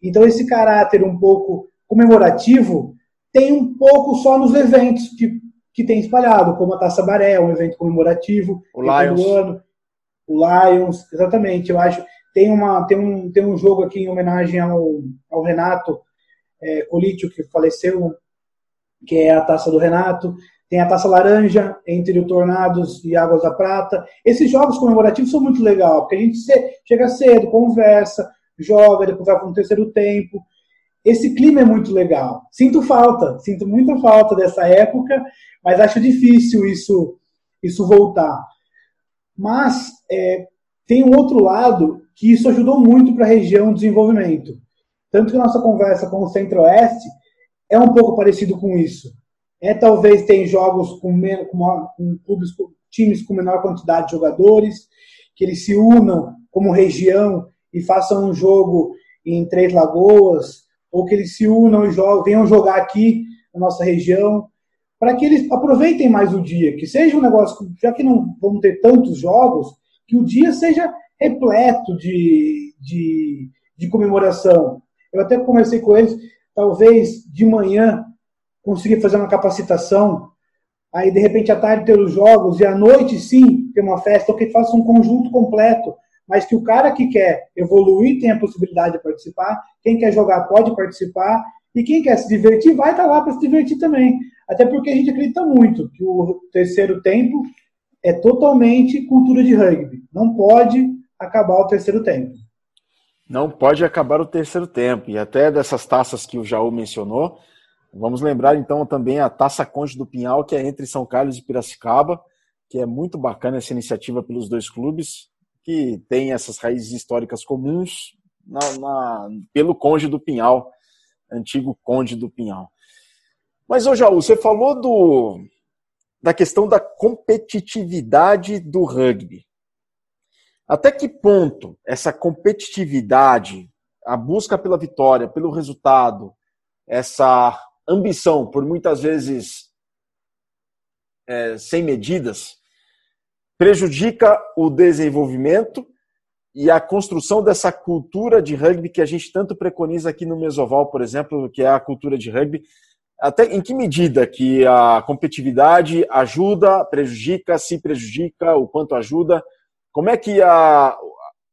Então esse caráter um pouco comemorativo tem um pouco só nos eventos que, que tem espalhado, como a Taça Baré, um evento comemorativo. O Lions. Ano. O Lions, exatamente. Eu acho tem uma tem um tem um jogo aqui em homenagem ao, ao Renato é, Colítio, que faleceu, que é a taça do Renato. Tem a taça laranja entre o Tornados e Águas da Prata. Esses jogos comemorativos são muito legais, porque a gente chega cedo, conversa, joga, depois vai para um terceiro tempo. esse clima é muito legal. Sinto falta, sinto muita falta dessa época, mas acho difícil isso, isso voltar. Mas é, tem um outro lado que isso ajudou muito para a região de desenvolvimento. Tanto que a nossa conversa com o Centro-Oeste é um pouco parecido com isso. É talvez tem jogos com, com, com clubes, com times com menor quantidade de jogadores, que eles se unam como região e façam um jogo em Três Lagoas, ou que eles se unam e jogam, venham jogar aqui na nossa região, para que eles aproveitem mais o dia, que seja um negócio, já que não vamos ter tantos jogos, que o dia seja repleto de, de, de comemoração. Eu até conversei com eles, talvez de manhã conseguir fazer uma capacitação, aí de repente à tarde ter os jogos e à noite sim ter uma festa, ou que faça um conjunto completo, mas que o cara que quer evoluir tem a possibilidade de participar, quem quer jogar pode participar, e quem quer se divertir vai estar lá para se divertir também. Até porque a gente acredita muito que o terceiro tempo é totalmente cultura de rugby. Não pode acabar o terceiro tempo. Não pode acabar o terceiro tempo. E até dessas taças que o Jaú mencionou, vamos lembrar então também a Taça Conde do Pinhal, que é entre São Carlos e Piracicaba, que é muito bacana essa iniciativa pelos dois clubes, que tem essas raízes históricas comuns na, na, pelo Conde do Pinhal, antigo Conde do Pinhal. Mas, ô Jaú, você falou do, da questão da competitividade do rugby. Até que ponto essa competitividade, a busca pela vitória, pelo resultado, essa ambição, por muitas vezes é, sem medidas, prejudica o desenvolvimento e a construção dessa cultura de rugby que a gente tanto preconiza aqui no Mesoval, por exemplo, que é a cultura de rugby, até em que medida que a competitividade ajuda, prejudica, se prejudica, o quanto ajuda? Como é que a,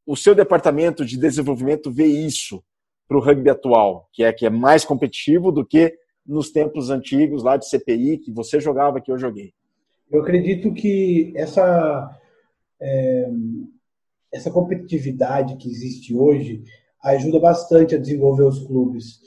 o seu departamento de desenvolvimento vê isso para o rugby atual, que é que é mais competitivo do que nos tempos antigos lá de CPI que você jogava, que eu joguei? Eu acredito que essa é, essa competitividade que existe hoje ajuda bastante a desenvolver os clubes.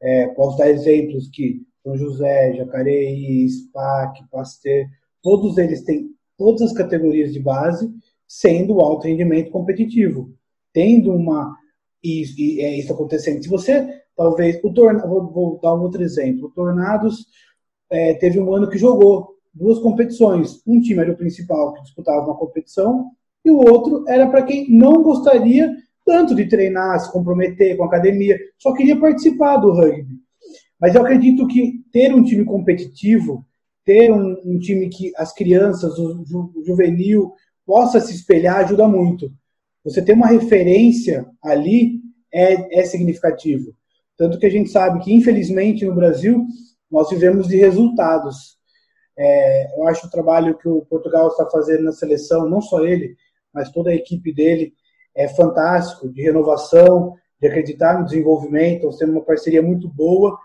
É, posso dar exemplos que são José, Jacareí, SPAC, Pasteur, todos eles têm todas as categorias de base, sendo alto rendimento competitivo, tendo uma e, é isso acontecendo. Se você talvez o tornado, vou, vou, dar um outro exemplo, o Tornados é, teve um ano que jogou duas competições, um time era o principal que disputava uma competição e o outro era para quem não gostaria tanto de treinar, se comprometer com a academia, só queria participar do rugby. Mas eu acredito que ter um time competitivo, ter um, um time que as crianças, o, ju, juvenil, possa se espelhar, ajuda muito. Você ter uma referência ali é, é significativo. Tanto que a gente sabe que, infelizmente, no Brasil, nós vivemos de resultados. É, eu acho o trabalho que o Portugal está fazendo na seleção, não só ele, mas toda a equipe dele, é fantástico, de renovação, de acreditar no desenvolvimento, estamos tendo uma parceria muito boa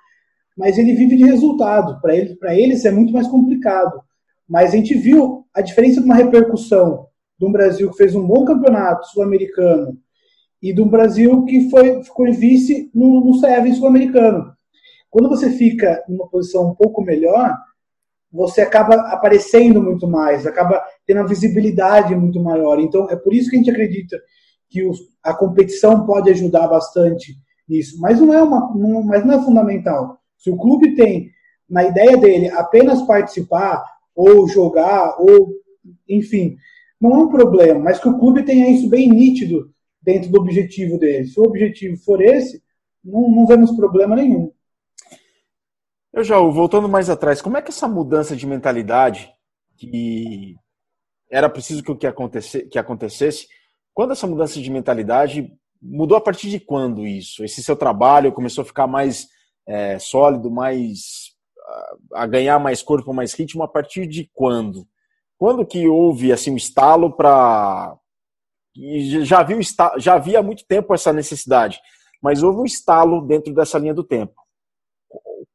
mas ele vive de resultado. Para ele, para eles é muito mais complicado. Mas a gente viu a diferença de uma repercussão de um Brasil que fez um bom campeonato sul-americano e de um Brasil que foi, ficou em vice no, no Seven sul-americano. Quando você fica numa posição um pouco melhor, você acaba aparecendo muito mais, acaba tendo uma visibilidade muito maior. Então, é por isso que a gente acredita que os, a competição pode ajudar bastante nisso. Mas não é, uma, não, mas não é fundamental. Se o clube tem, na ideia dele, apenas participar, ou jogar, ou, enfim, não é um problema, mas que o clube tenha isso bem nítido dentro do objetivo dele. Se o objetivo for esse, não, não vemos problema nenhum. Eu já, voltando mais atrás, como é que essa mudança de mentalidade que era preciso que, que, acontecesse, que acontecesse, quando essa mudança de mentalidade mudou a partir de quando isso? Esse seu trabalho começou a ficar mais é, sólido, mais a ganhar mais corpo, mais ritmo a partir de quando? Quando que houve assim um estalo para já viu já havia há muito tempo essa necessidade, mas houve um estalo dentro dessa linha do tempo.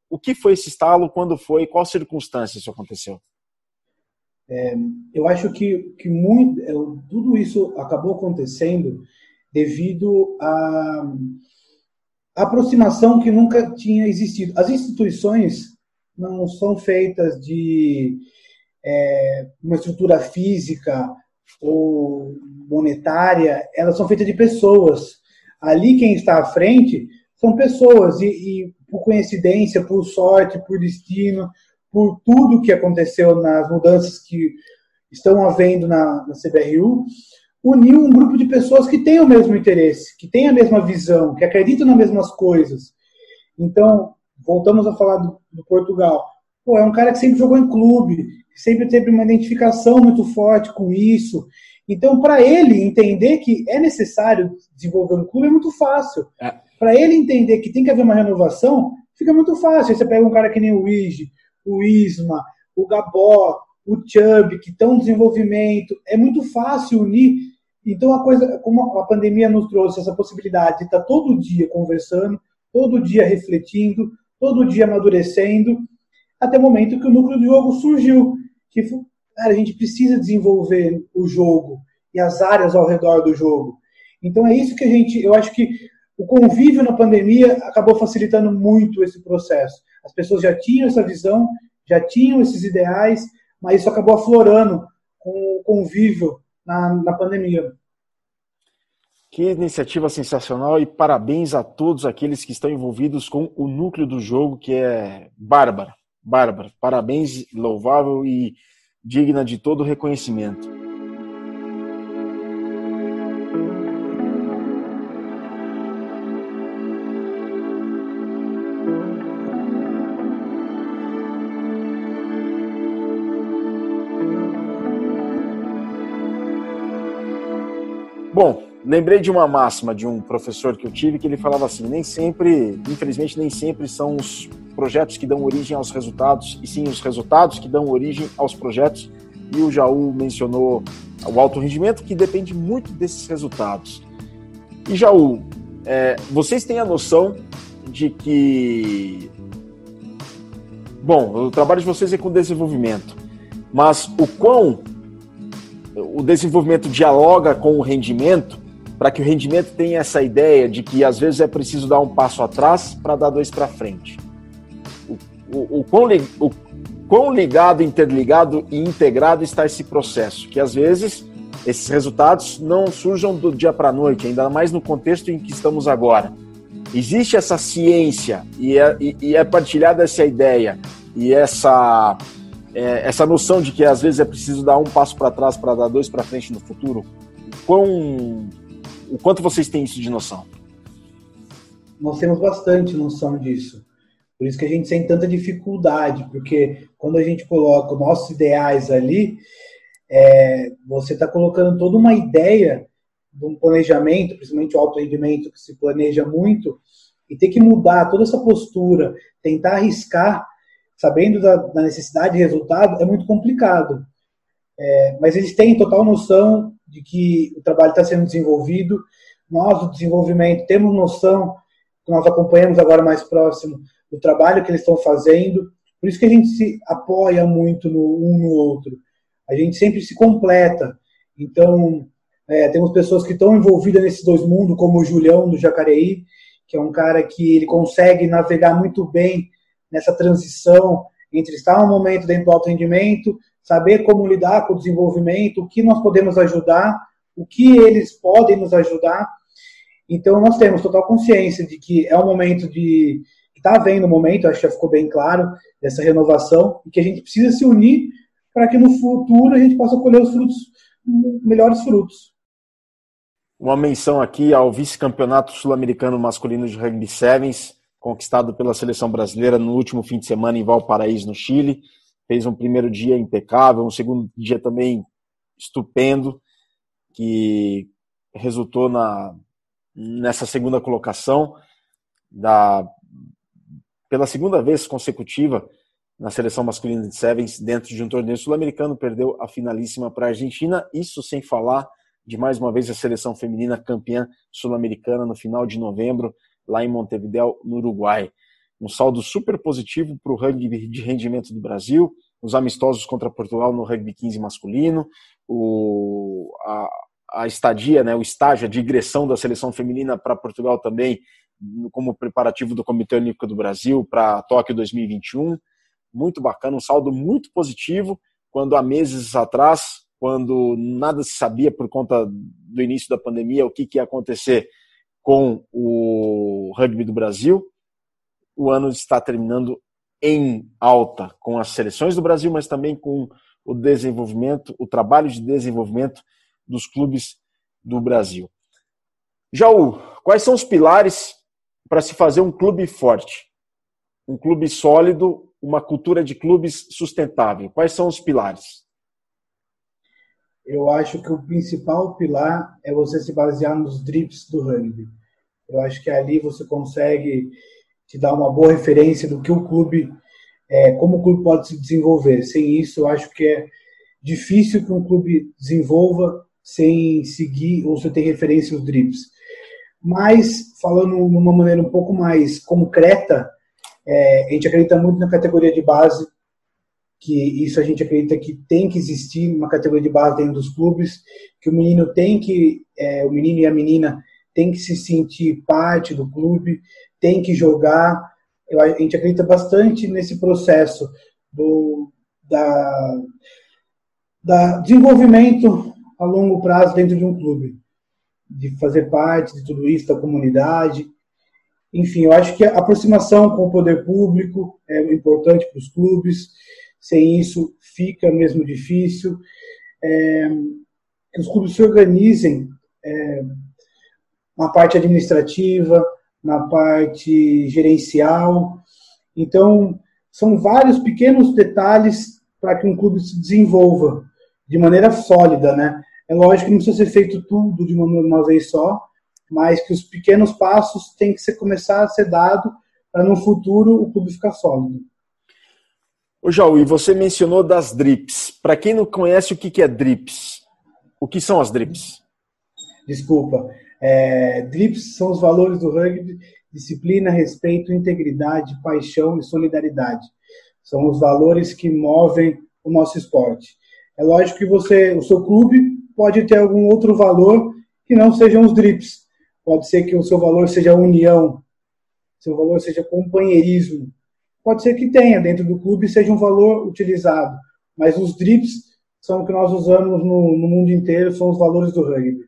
O que foi esse estalo? Quando foi? Qual circunstância isso aconteceu? É, eu acho que, que muito, é, tudo isso acabou acontecendo devido a aproximação que nunca tinha existido. As instituições não são feitas de é, uma estrutura física ou monetária, elas são feitas de pessoas. Ali quem está à frente são pessoas e, e por coincidência, por sorte, por destino, por tudo que aconteceu nas mudanças que estão havendo na, na CBRU, uniu um grupo de pessoas que têm o mesmo interesse, que têm a mesma visão, que acreditam nas mesmas coisas. Então, voltamos a falar do, do Portugal. Pô, é um cara que sempre jogou em clube, sempre teve uma identificação muito forte com isso. Então, para ele entender que é necessário desenvolver um clube é muito fácil. É. Para ele entender que tem que haver uma renovação, fica muito fácil. Aí você pega um cara que nem o Ige, o Isma, o Gabó, o Chubb, que estão em desenvolvimento. É muito fácil unir então, a coisa, como a pandemia nos trouxe essa possibilidade de estar todo dia conversando, todo dia refletindo, todo dia amadurecendo, até o momento que o núcleo do jogo surgiu. Que cara, a gente precisa desenvolver o jogo e as áreas ao redor do jogo. Então, é isso que a gente. Eu acho que o convívio na pandemia acabou facilitando muito esse processo. As pessoas já tinham essa visão, já tinham esses ideais, mas isso acabou aflorando com o convívio na, na pandemia. Que iniciativa sensacional e parabéns a todos aqueles que estão envolvidos com o núcleo do jogo, que é bárbara, bárbara. Parabéns, louvável e digna de todo reconhecimento. Bom, lembrei de uma máxima de um professor que eu tive que ele falava assim: nem sempre, infelizmente, nem sempre são os projetos que dão origem aos resultados, e sim os resultados que dão origem aos projetos. E o Jaú mencionou o alto rendimento, que depende muito desses resultados. E Jaú, é, vocês têm a noção de que. Bom, o trabalho de vocês é com desenvolvimento, mas o quão o desenvolvimento dialoga com o rendimento, para que o rendimento tenha essa ideia de que às vezes é preciso dar um passo atrás para dar dois para frente. O, quão, o quão ligado, interligado e integrado está esse processo, que às vezes esses resultados não surjam do dia para a noite, ainda mais no contexto em que estamos agora. Existe essa ciência e é, e é partilhada essa ideia e essa é, essa noção de que às vezes é preciso dar um passo para trás para dar dois para frente no futuro, quão, o quanto vocês têm isso de noção? Nós temos bastante noção disso. Por isso que a gente tem tanta dificuldade, porque quando a gente coloca os nossos ideais ali, é, você está colocando toda uma ideia de um planejamento, principalmente o alto rendimento, que se planeja muito, e ter que mudar toda essa postura, tentar arriscar sabendo da, da necessidade de resultado, é muito complicado. É, mas eles têm total noção de que o trabalho está sendo desenvolvido. Nós, do desenvolvimento, temos noção, que nós acompanhamos agora mais próximo, do trabalho que eles estão fazendo. Por isso que a gente se apoia muito no, um no outro. A gente sempre se completa. Então, é, temos pessoas que estão envolvidas nesses dois mundos, como o Julião, do Jacareí, que é um cara que ele consegue navegar muito bem nessa transição entre estar um momento dentro do alto rendimento, saber como lidar com o desenvolvimento, o que nós podemos ajudar, o que eles podem nos ajudar. Então, nós temos total consciência de que é um momento de. Está havendo um momento, acho que já ficou bem claro, dessa renovação, e que a gente precisa se unir para que no futuro a gente possa colher os frutos, melhores frutos. Uma menção aqui ao vice-campeonato sul-americano masculino de rugby sevens, conquistado pela seleção brasileira no último fim de semana em Valparaíso, no Chile. Fez um primeiro dia impecável, um segundo dia também estupendo, que resultou na, nessa segunda colocação da, pela segunda vez consecutiva na seleção masculina de sevens dentro de um torneio sul-americano, perdeu a finalíssima para a Argentina, isso sem falar de mais uma vez a seleção feminina campeã sul-americana no final de novembro, lá em Montevideo, no Uruguai. Um saldo super positivo para o rugby de rendimento do Brasil, os amistosos contra Portugal no rugby 15 masculino, o, a, a estadia, né, o estágio, a digressão da seleção feminina para Portugal também como preparativo do Comitê Olímpico do Brasil para Tóquio 2021. Muito bacana, um saldo muito positivo, quando há meses atrás, quando nada se sabia por conta do início da pandemia, o que, que ia acontecer com o rugby do Brasil. O ano está terminando em alta com as seleções do Brasil, mas também com o desenvolvimento, o trabalho de desenvolvimento dos clubes do Brasil. Jaú, quais são os pilares para se fazer um clube forte? Um clube sólido, uma cultura de clubes sustentável. Quais são os pilares? Eu acho que o principal pilar é você se basear nos drips do rugby. Eu acho que ali você consegue te dar uma boa referência do que o clube é, como o clube pode se desenvolver. Sem isso, eu acho que é difícil que um clube desenvolva sem seguir ou sem ter referência aos drips. Mas, falando de uma maneira um pouco mais concreta, é, a gente acredita muito na categoria de base, que isso a gente acredita que tem que existir uma categoria de base dentro dos clubes, que o menino tem que, é, o menino e a menina tem que se sentir parte do clube, tem que jogar, eu, a gente acredita bastante nesse processo do da, da desenvolvimento a longo prazo dentro de um clube, de fazer parte de tudo isso, da comunidade. Enfim, eu acho que a aproximação com o poder público é importante para os clubes, sem isso fica mesmo difícil. É, que os clubes se organizem é, na parte administrativa, na parte gerencial. Então, são vários pequenos detalhes para que um clube se desenvolva de maneira sólida, né? É lógico que não precisa ser feito tudo de uma, uma vez só, mas que os pequenos passos têm que ser, começar a ser dado para no futuro o clube ficar sólido. Ô Jaú, e você mencionou das drips. Para quem não conhece o que é drips, o que são as drips? Desculpa. É, DRIPS são os valores do rugby: disciplina, respeito, integridade, paixão e solidariedade. São os valores que movem o nosso esporte. É lógico que você, o seu clube pode ter algum outro valor que não sejam os DRIPS. Pode ser que o seu valor seja união, seu valor seja companheirismo. Pode ser que tenha dentro do clube seja um valor utilizado, mas os DRIPS são o que nós usamos no, no mundo inteiro, são os valores do rugby.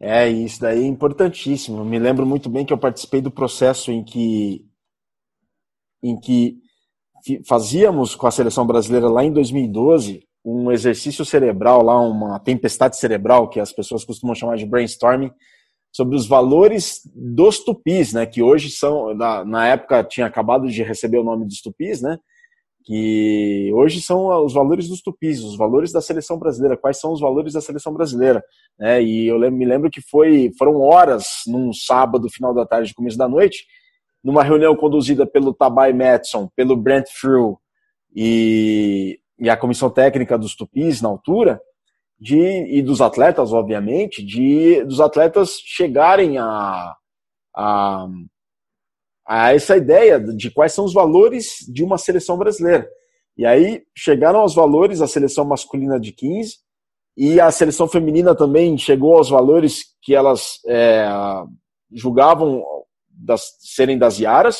É, isso daí é importantíssimo. me lembro muito bem que eu participei do processo em que, em que fazíamos com a seleção brasileira lá em 2012 um exercício cerebral, lá uma tempestade cerebral, que as pessoas costumam chamar de brainstorming, sobre os valores dos tupis, né, que hoje são, na, na época tinha acabado de receber o nome dos tupis, né, que hoje são os valores dos tupis, os valores da seleção brasileira, quais são os valores da seleção brasileira. Né? E eu me lembro que foi, foram horas num sábado, final da tarde, começo da noite, numa reunião conduzida pelo Tabai Madison, pelo Brent Frew e, e a comissão técnica dos tupis na altura, de, e dos atletas, obviamente, de dos atletas chegarem a, a a essa ideia de quais são os valores de uma seleção brasileira. E aí chegaram aos valores a seleção masculina de 15 e a seleção feminina também chegou aos valores que elas é, julgavam das, serem das Iaras.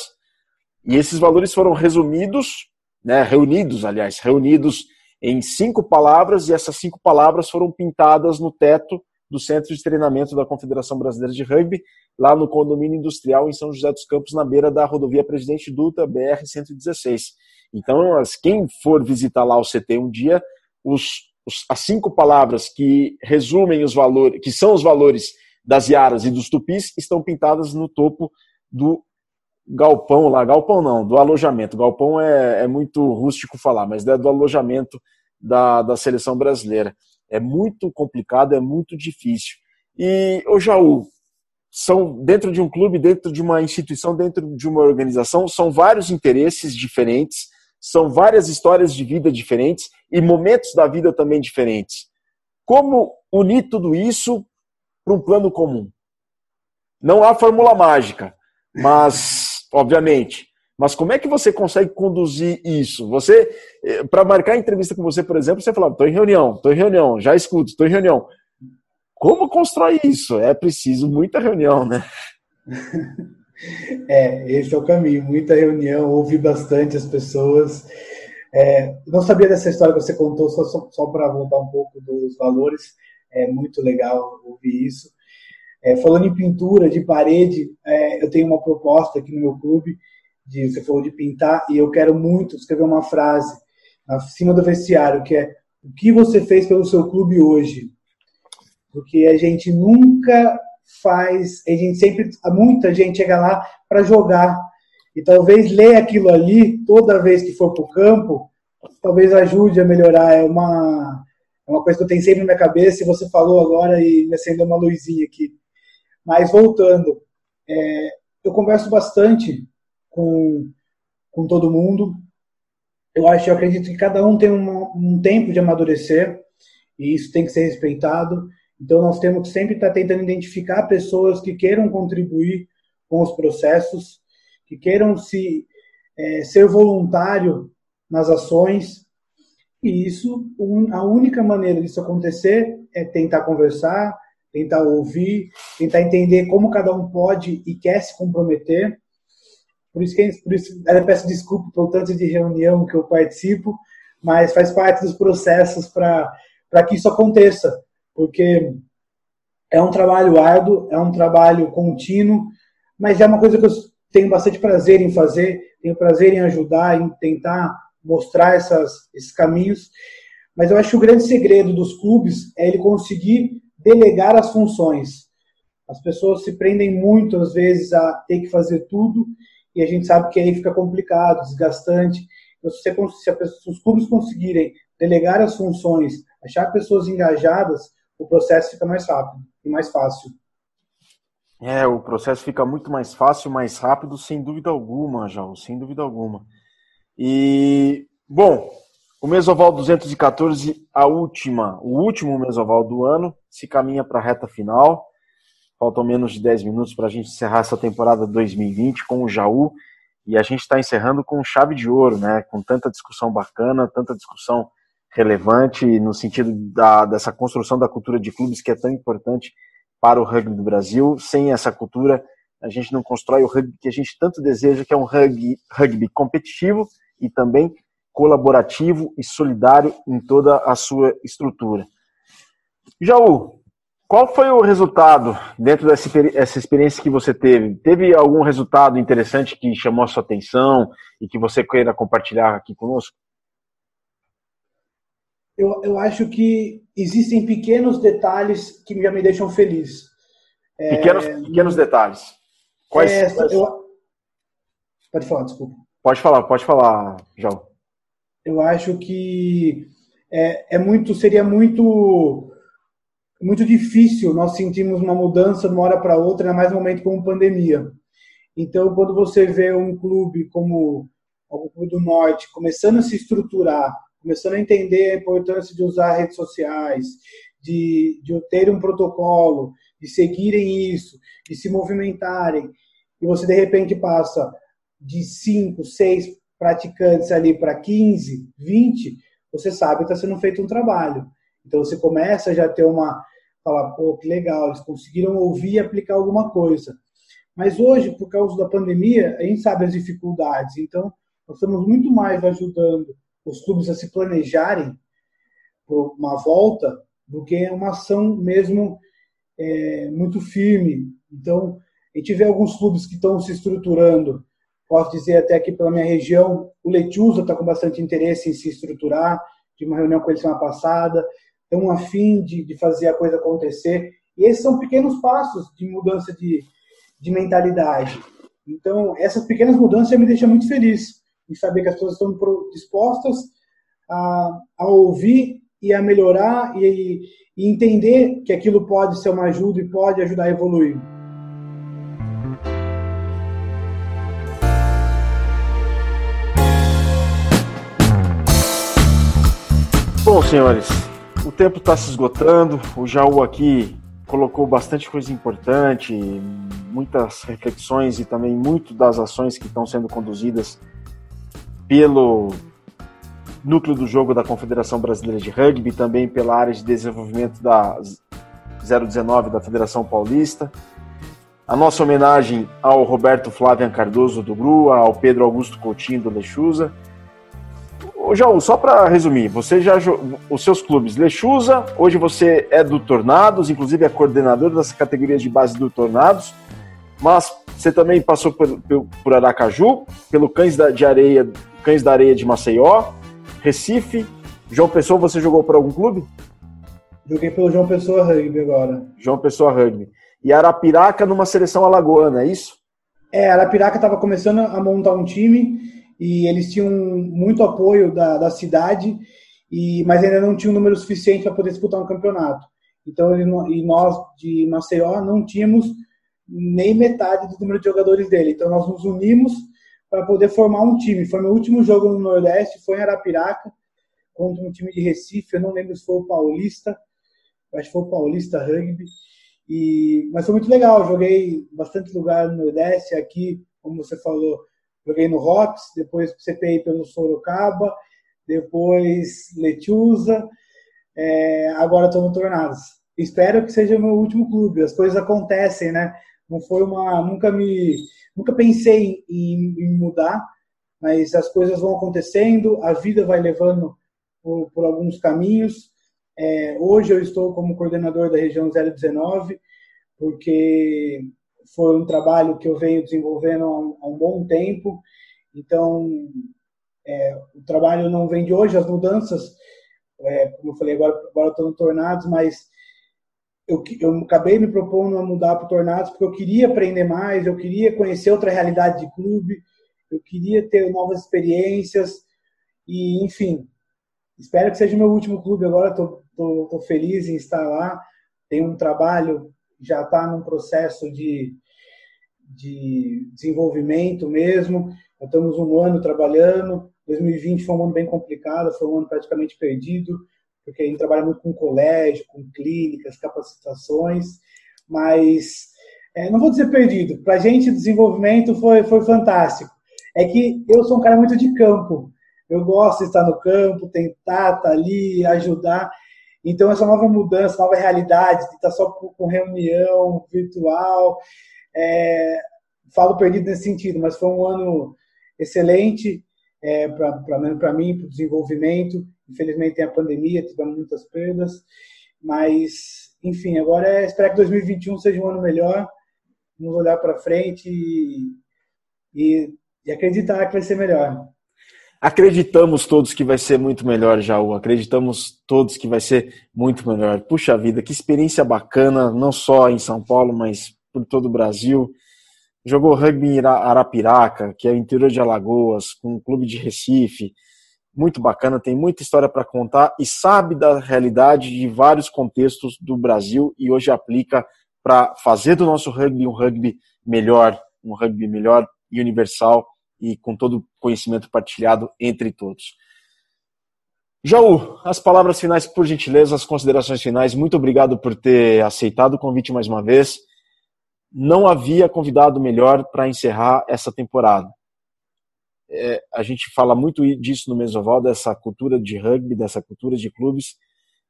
E esses valores foram resumidos, né, reunidos, aliás, reunidos em cinco palavras, e essas cinco palavras foram pintadas no teto do Centro de Treinamento da Confederação Brasileira de Rugby, lá no condomínio industrial em São José dos Campos, na beira da rodovia Presidente Dutra, BR-116. Então, quem for visitar lá o CT um dia, os, os, as cinco palavras que resumem os valores, que são os valores das Iaras e dos Tupis, estão pintadas no topo do galpão lá, galpão não, do alojamento. Galpão é, é muito rústico falar, mas é do alojamento da, da seleção brasileira. É muito complicado, é muito difícil. E, o Jaú, são dentro de um clube, dentro de uma instituição, dentro de uma organização, são vários interesses diferentes, são várias histórias de vida diferentes e momentos da vida também diferentes. Como unir tudo isso para um plano comum? Não há fórmula mágica, mas, obviamente, mas como é que você consegue conduzir isso? Você, eh, para marcar entrevista com você, por exemplo, você fala, estou em reunião, estou em reunião, já escuto, estou em reunião. Como constrói isso? É preciso muita reunião, né? é, esse é o caminho. Muita reunião, ouvir bastante as pessoas. É, não sabia dessa história que você contou, só, só para voltar um pouco dos valores. É muito legal ouvir isso. É, falando em pintura de parede, é, eu tenho uma proposta aqui no meu clube, de, você falou de pintar, e eu quero muito escrever uma frase acima do vestiário, que é o que você fez pelo seu clube hoje? Porque a gente nunca faz, a gente sempre, muita gente chega lá para jogar, e talvez ler aquilo ali toda vez que for para o campo, talvez ajude a melhorar. É uma, é uma coisa que eu tenho sempre na minha cabeça, e você falou agora e me acendeu uma luzinha aqui mas voltando, é, eu converso bastante com, com todo mundo. Eu acho, eu acredito que cada um tem um, um tempo de amadurecer e isso tem que ser respeitado. Então nós temos que sempre estar tentando identificar pessoas que queiram contribuir com os processos, que queiram se é, ser voluntário nas ações. E isso, a única maneira disso acontecer é tentar conversar, tentar ouvir, tentar entender como cada um pode e quer se comprometer. Por isso que por isso, eu peço desculpa pelo tanto de reunião que eu participo, mas faz parte dos processos para que isso aconteça, porque é um trabalho árduo, é um trabalho contínuo, mas é uma coisa que eu tenho bastante prazer em fazer, tenho prazer em ajudar, em tentar mostrar essas, esses caminhos. Mas eu acho que o grande segredo dos clubes é ele conseguir delegar as funções. As pessoas se prendem muito, às vezes, a ter que fazer tudo, e a gente sabe que aí fica complicado, desgastante. Então, se, você, se os clubes conseguirem delegar as funções, achar pessoas engajadas, o processo fica mais rápido e mais fácil. É, o processo fica muito mais fácil, mais rápido, sem dúvida alguma, João, sem dúvida alguma. E, bom, o Mesoval 214, a última, o último Mesoval do ano, se caminha para a reta final. Faltam menos de 10 minutos para a gente encerrar essa temporada 2020 com o Jaú. E a gente está encerrando com chave de ouro, né? Com tanta discussão bacana, tanta discussão relevante no sentido da, dessa construção da cultura de clubes que é tão importante para o rugby do Brasil. Sem essa cultura, a gente não constrói o rugby que a gente tanto deseja, que é um rugby, rugby competitivo e também colaborativo e solidário em toda a sua estrutura. Jaú, qual foi o resultado dentro dessa experiência que você teve? Teve algum resultado interessante que chamou a sua atenção e que você queira compartilhar aqui conosco? Eu, eu acho que existem pequenos detalhes que já me deixam feliz. Pequenos, é, pequenos detalhes. Quais, é, quais... Eu... Pode falar, desculpa. Pode falar, pode falar, João eu acho que é, é muito, seria muito muito difícil nós sentirmos uma mudança de uma hora para outra, ainda mais no momento como pandemia. Então, quando você vê um clube como o Clube do Norte começando a se estruturar, começando a entender a importância de usar redes sociais, de, de ter um protocolo, de seguirem isso, de se movimentarem, e você de repente passa de cinco, seis praticantes ali para 15, 20, você sabe que está sendo feito um trabalho. Então você começa já a ter uma. falar, pô, que legal, eles conseguiram ouvir e aplicar alguma coisa. Mas hoje, por causa da pandemia, a gente sabe as dificuldades. Então, nós estamos muito mais ajudando os clubes a se planejarem uma volta do que uma ação mesmo é, muito firme. Então, a gente vê alguns clubes que estão se estruturando Posso dizer até que pela minha região, o Letiusa está com bastante interesse em se estruturar, de uma reunião com ele semana passada, estão afim de, de fazer a coisa acontecer. E esses são pequenos passos de mudança de, de mentalidade. Então, essas pequenas mudanças me deixam muito feliz em saber que as pessoas estão dispostas a, a ouvir e a melhorar e, e entender que aquilo pode ser uma ajuda e pode ajudar a evoluir. Senhores, o tempo está se esgotando. O Jaú aqui colocou bastante coisa importante, muitas reflexões e também muito das ações que estão sendo conduzidas pelo núcleo do jogo da Confederação Brasileira de Rugby, também pela área de desenvolvimento da 019 da Federação Paulista. A nossa homenagem ao Roberto Flávio Cardoso do Grua, ao Pedro Augusto Coutinho do Lechuza. Ô, Jaú, só para resumir, você já os seus clubes Lechuza, hoje você é do Tornados, inclusive é coordenador das categorias de base do Tornados, mas você também passou por, por Aracaju, pelo Cães da, de Areia, Cães da Areia de Maceió, Recife, João Pessoa, você jogou por algum clube? Joguei pelo João Pessoa Rugby agora. João Pessoa Rugby. E Arapiraca numa seleção alagoana, é isso? É, Arapiraca estava começando a montar um time e eles tinham muito apoio da, da cidade, e, mas ainda não tinham um número suficiente para poder disputar um campeonato. Então, ele, e nós de Maceió não tínhamos nem metade do número de jogadores dele. Então, nós nos unimos para poder formar um time. Foi meu último jogo no Nordeste, foi em Arapiraca, contra um time de Recife, eu não lembro se foi o Paulista, acho que foi o Paulista Rugby. E, mas foi muito legal, joguei bastante lugar no Nordeste, aqui, como você falou, joguei no Rocks, depois CPI pelo Sorocaba, depois Lechuza, é, agora estou no Tornados. Espero que seja o meu último clube, as coisas acontecem, né? Não foi uma, nunca me, nunca pensei em, em mudar, mas as coisas vão acontecendo, a vida vai levando por, por alguns caminhos. É, hoje eu estou como coordenador da região 019, porque foi um trabalho que eu venho desenvolvendo há um, há um bom tempo. Então, é, o trabalho não vem de hoje, as mudanças, é, como eu falei, agora, agora estou no Tornados, mas eu, eu acabei me propondo a mudar para o Tornados porque eu queria aprender mais, eu queria conhecer outra realidade de clube, eu queria ter novas experiências e, enfim, espero que seja meu último clube agora, estou feliz em estar lá, tem um trabalho, já está num processo de, de desenvolvimento mesmo, já estamos um ano trabalhando, 2020 foi um ano bem complicado, foi um ano praticamente perdido, porque a gente trabalha muito com colégio, com clínicas, capacitações, mas é, não vou dizer perdido, para a gente desenvolvimento foi, foi fantástico. É que eu sou um cara muito de campo, eu gosto de estar no campo, tentar estar tá ali, ajudar. Então, essa nova mudança, nova realidade, de estar só com reunião virtual, é, falo perdido nesse sentido, mas foi um ano excelente é, para mim, para o desenvolvimento. Infelizmente tem a pandemia, tivemos muitas perdas, mas, enfim, agora é esperar que 2021 seja um ano melhor, vamos olhar para frente e, e, e acreditar que vai ser melhor. Acreditamos todos que vai ser muito melhor, Jaú. Acreditamos todos que vai ser muito melhor. Puxa vida, que experiência bacana, não só em São Paulo, mas por todo o Brasil. Jogou rugby em Arapiraca, que é o interior de Alagoas, com o clube de Recife. Muito bacana, tem muita história para contar e sabe da realidade de vários contextos do Brasil e hoje aplica para fazer do nosso rugby um rugby melhor, um rugby melhor e universal e com todo o conhecimento partilhado entre todos. Jaú, as palavras finais, por gentileza, as considerações finais. Muito obrigado por ter aceitado o convite mais uma vez. Não havia convidado melhor para encerrar essa temporada. É, a gente fala muito disso no Mesoval, dessa cultura de rugby, dessa cultura de clubes,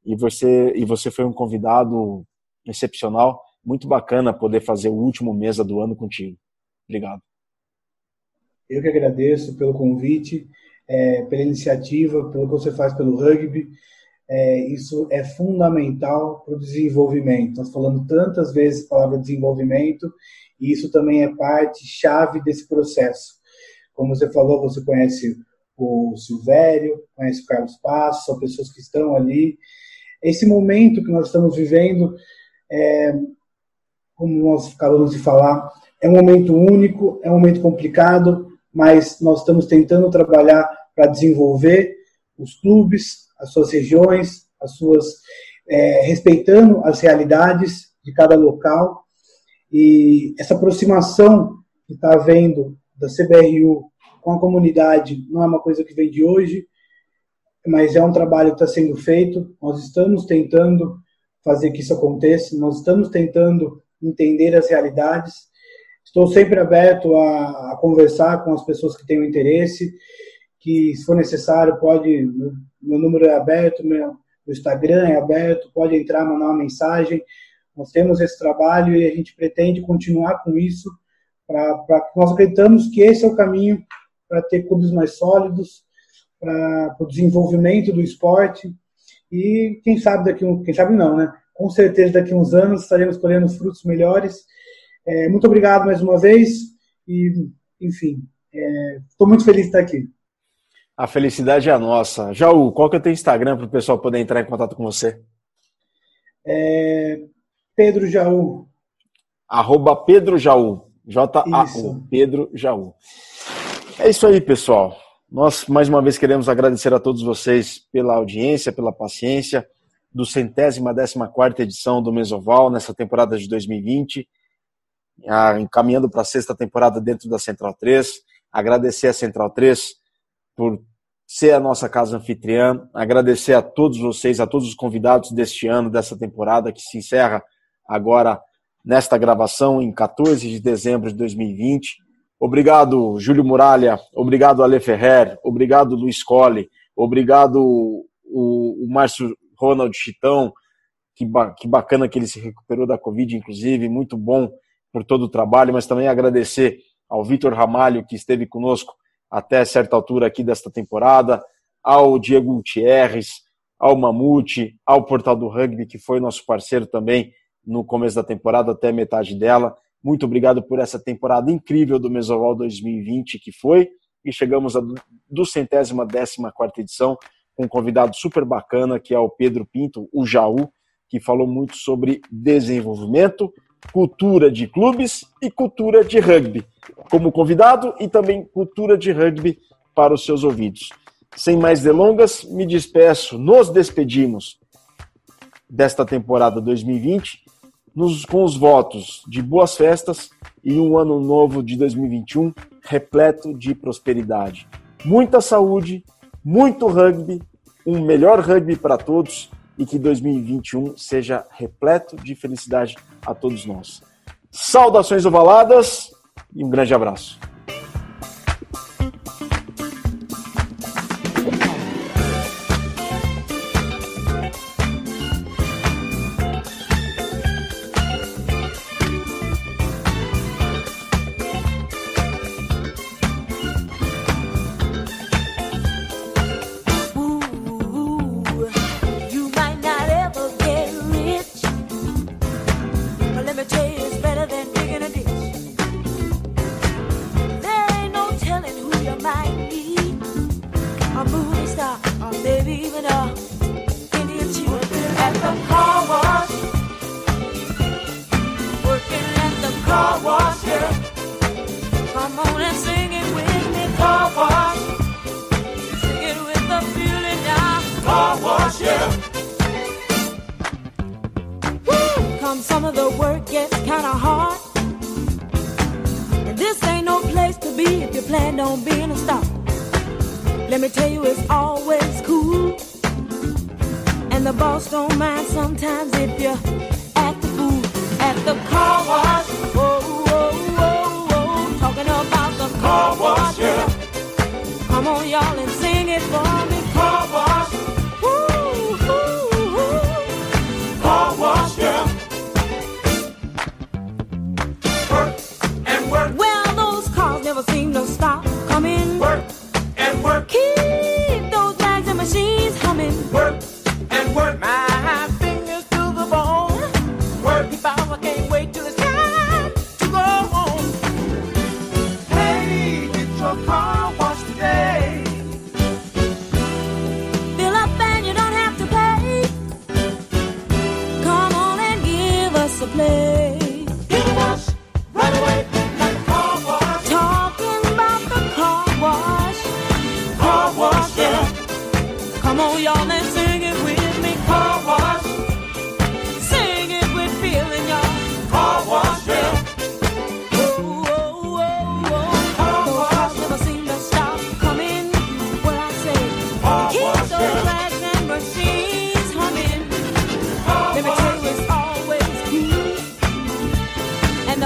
e você, e você foi um convidado excepcional. Muito bacana poder fazer o último mesa do ano contigo. Obrigado. Eu que agradeço pelo convite, é, pela iniciativa, pelo que você faz pelo rugby. É, isso é fundamental para o desenvolvimento. Nós falando tantas vezes a palavra desenvolvimento, e isso também é parte chave desse processo. Como você falou, você conhece o Silvério, conhece o Carlos Passos, são pessoas que estão ali. Esse momento que nós estamos vivendo, é, como nós acabamos de falar, é um momento único, é um momento complicado, mas nós estamos tentando trabalhar para desenvolver os clubes, as suas regiões, as suas é, respeitando as realidades de cada local. E essa aproximação que está havendo da CBRU com a comunidade não é uma coisa que vem de hoje, mas é um trabalho que está sendo feito. Nós estamos tentando fazer que isso aconteça, nós estamos tentando entender as realidades. Estou sempre aberto a, a conversar com as pessoas que têm interesse, que se for necessário pode, meu número é aberto, meu, meu Instagram é aberto, pode entrar, mandar uma mensagem, Nós temos esse trabalho e a gente pretende continuar com isso, para nós acreditamos que esse é o caminho para ter clubes mais sólidos, para o desenvolvimento do esporte e quem sabe daqui quem sabe não, né? Com certeza daqui a uns anos estaremos colhendo frutos melhores. É, muito obrigado mais uma vez e enfim, estou é, muito feliz de estar aqui. A felicidade é a nossa. Jaú, qual que é o teu Instagram para o pessoal poder entrar em contato com você? É Pedro Jaú. Arroba Pedro Jaú. J-A-U. Pedro Jaú. É isso aí, pessoal. Nós, mais uma vez, queremos agradecer a todos vocês pela audiência, pela paciência do centésima décima quarta edição do Mesoval nessa temporada de 2020, ah, encaminhando para a sexta temporada dentro da Central 3. Agradecer a Central 3 por ser a nossa casa anfitriã, agradecer a todos vocês, a todos os convidados deste ano, dessa temporada que se encerra agora nesta gravação em 14 de dezembro de 2020. Obrigado, Júlio Muralha, obrigado, Ale Ferrer, obrigado, Luiz Colli, obrigado, o, o Márcio Ronald Chitão, que, ba que bacana que ele se recuperou da Covid, inclusive, muito bom por todo o trabalho, mas também agradecer ao Vitor Ramalho, que esteve conosco até certa altura aqui desta temporada, ao Diego Gutierrez, ao Mamute, ao Portal do Rugby, que foi nosso parceiro também no começo da temporada até metade dela. Muito obrigado por essa temporada incrível do Mesoval 2020 que foi. E chegamos à do centésima décima quarta edição com um convidado super bacana que é o Pedro Pinto, o Jaú, que falou muito sobre desenvolvimento, cultura de clubes e cultura de rugby, como convidado e também cultura de rugby para os seus ouvidos. Sem mais delongas, me despeço, nos despedimos desta temporada 2020, nos, com os votos de boas festas e um ano novo de 2021 repleto de prosperidade. Muita saúde, muito rugby, um melhor rugby para todos e que 2021 seja repleto de felicidade a todos nós. Saudações ovaladas e um grande abraço.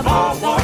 Oh. one.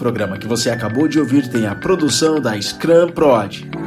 Programa que você acabou de ouvir tem a produção da Scrum Prod.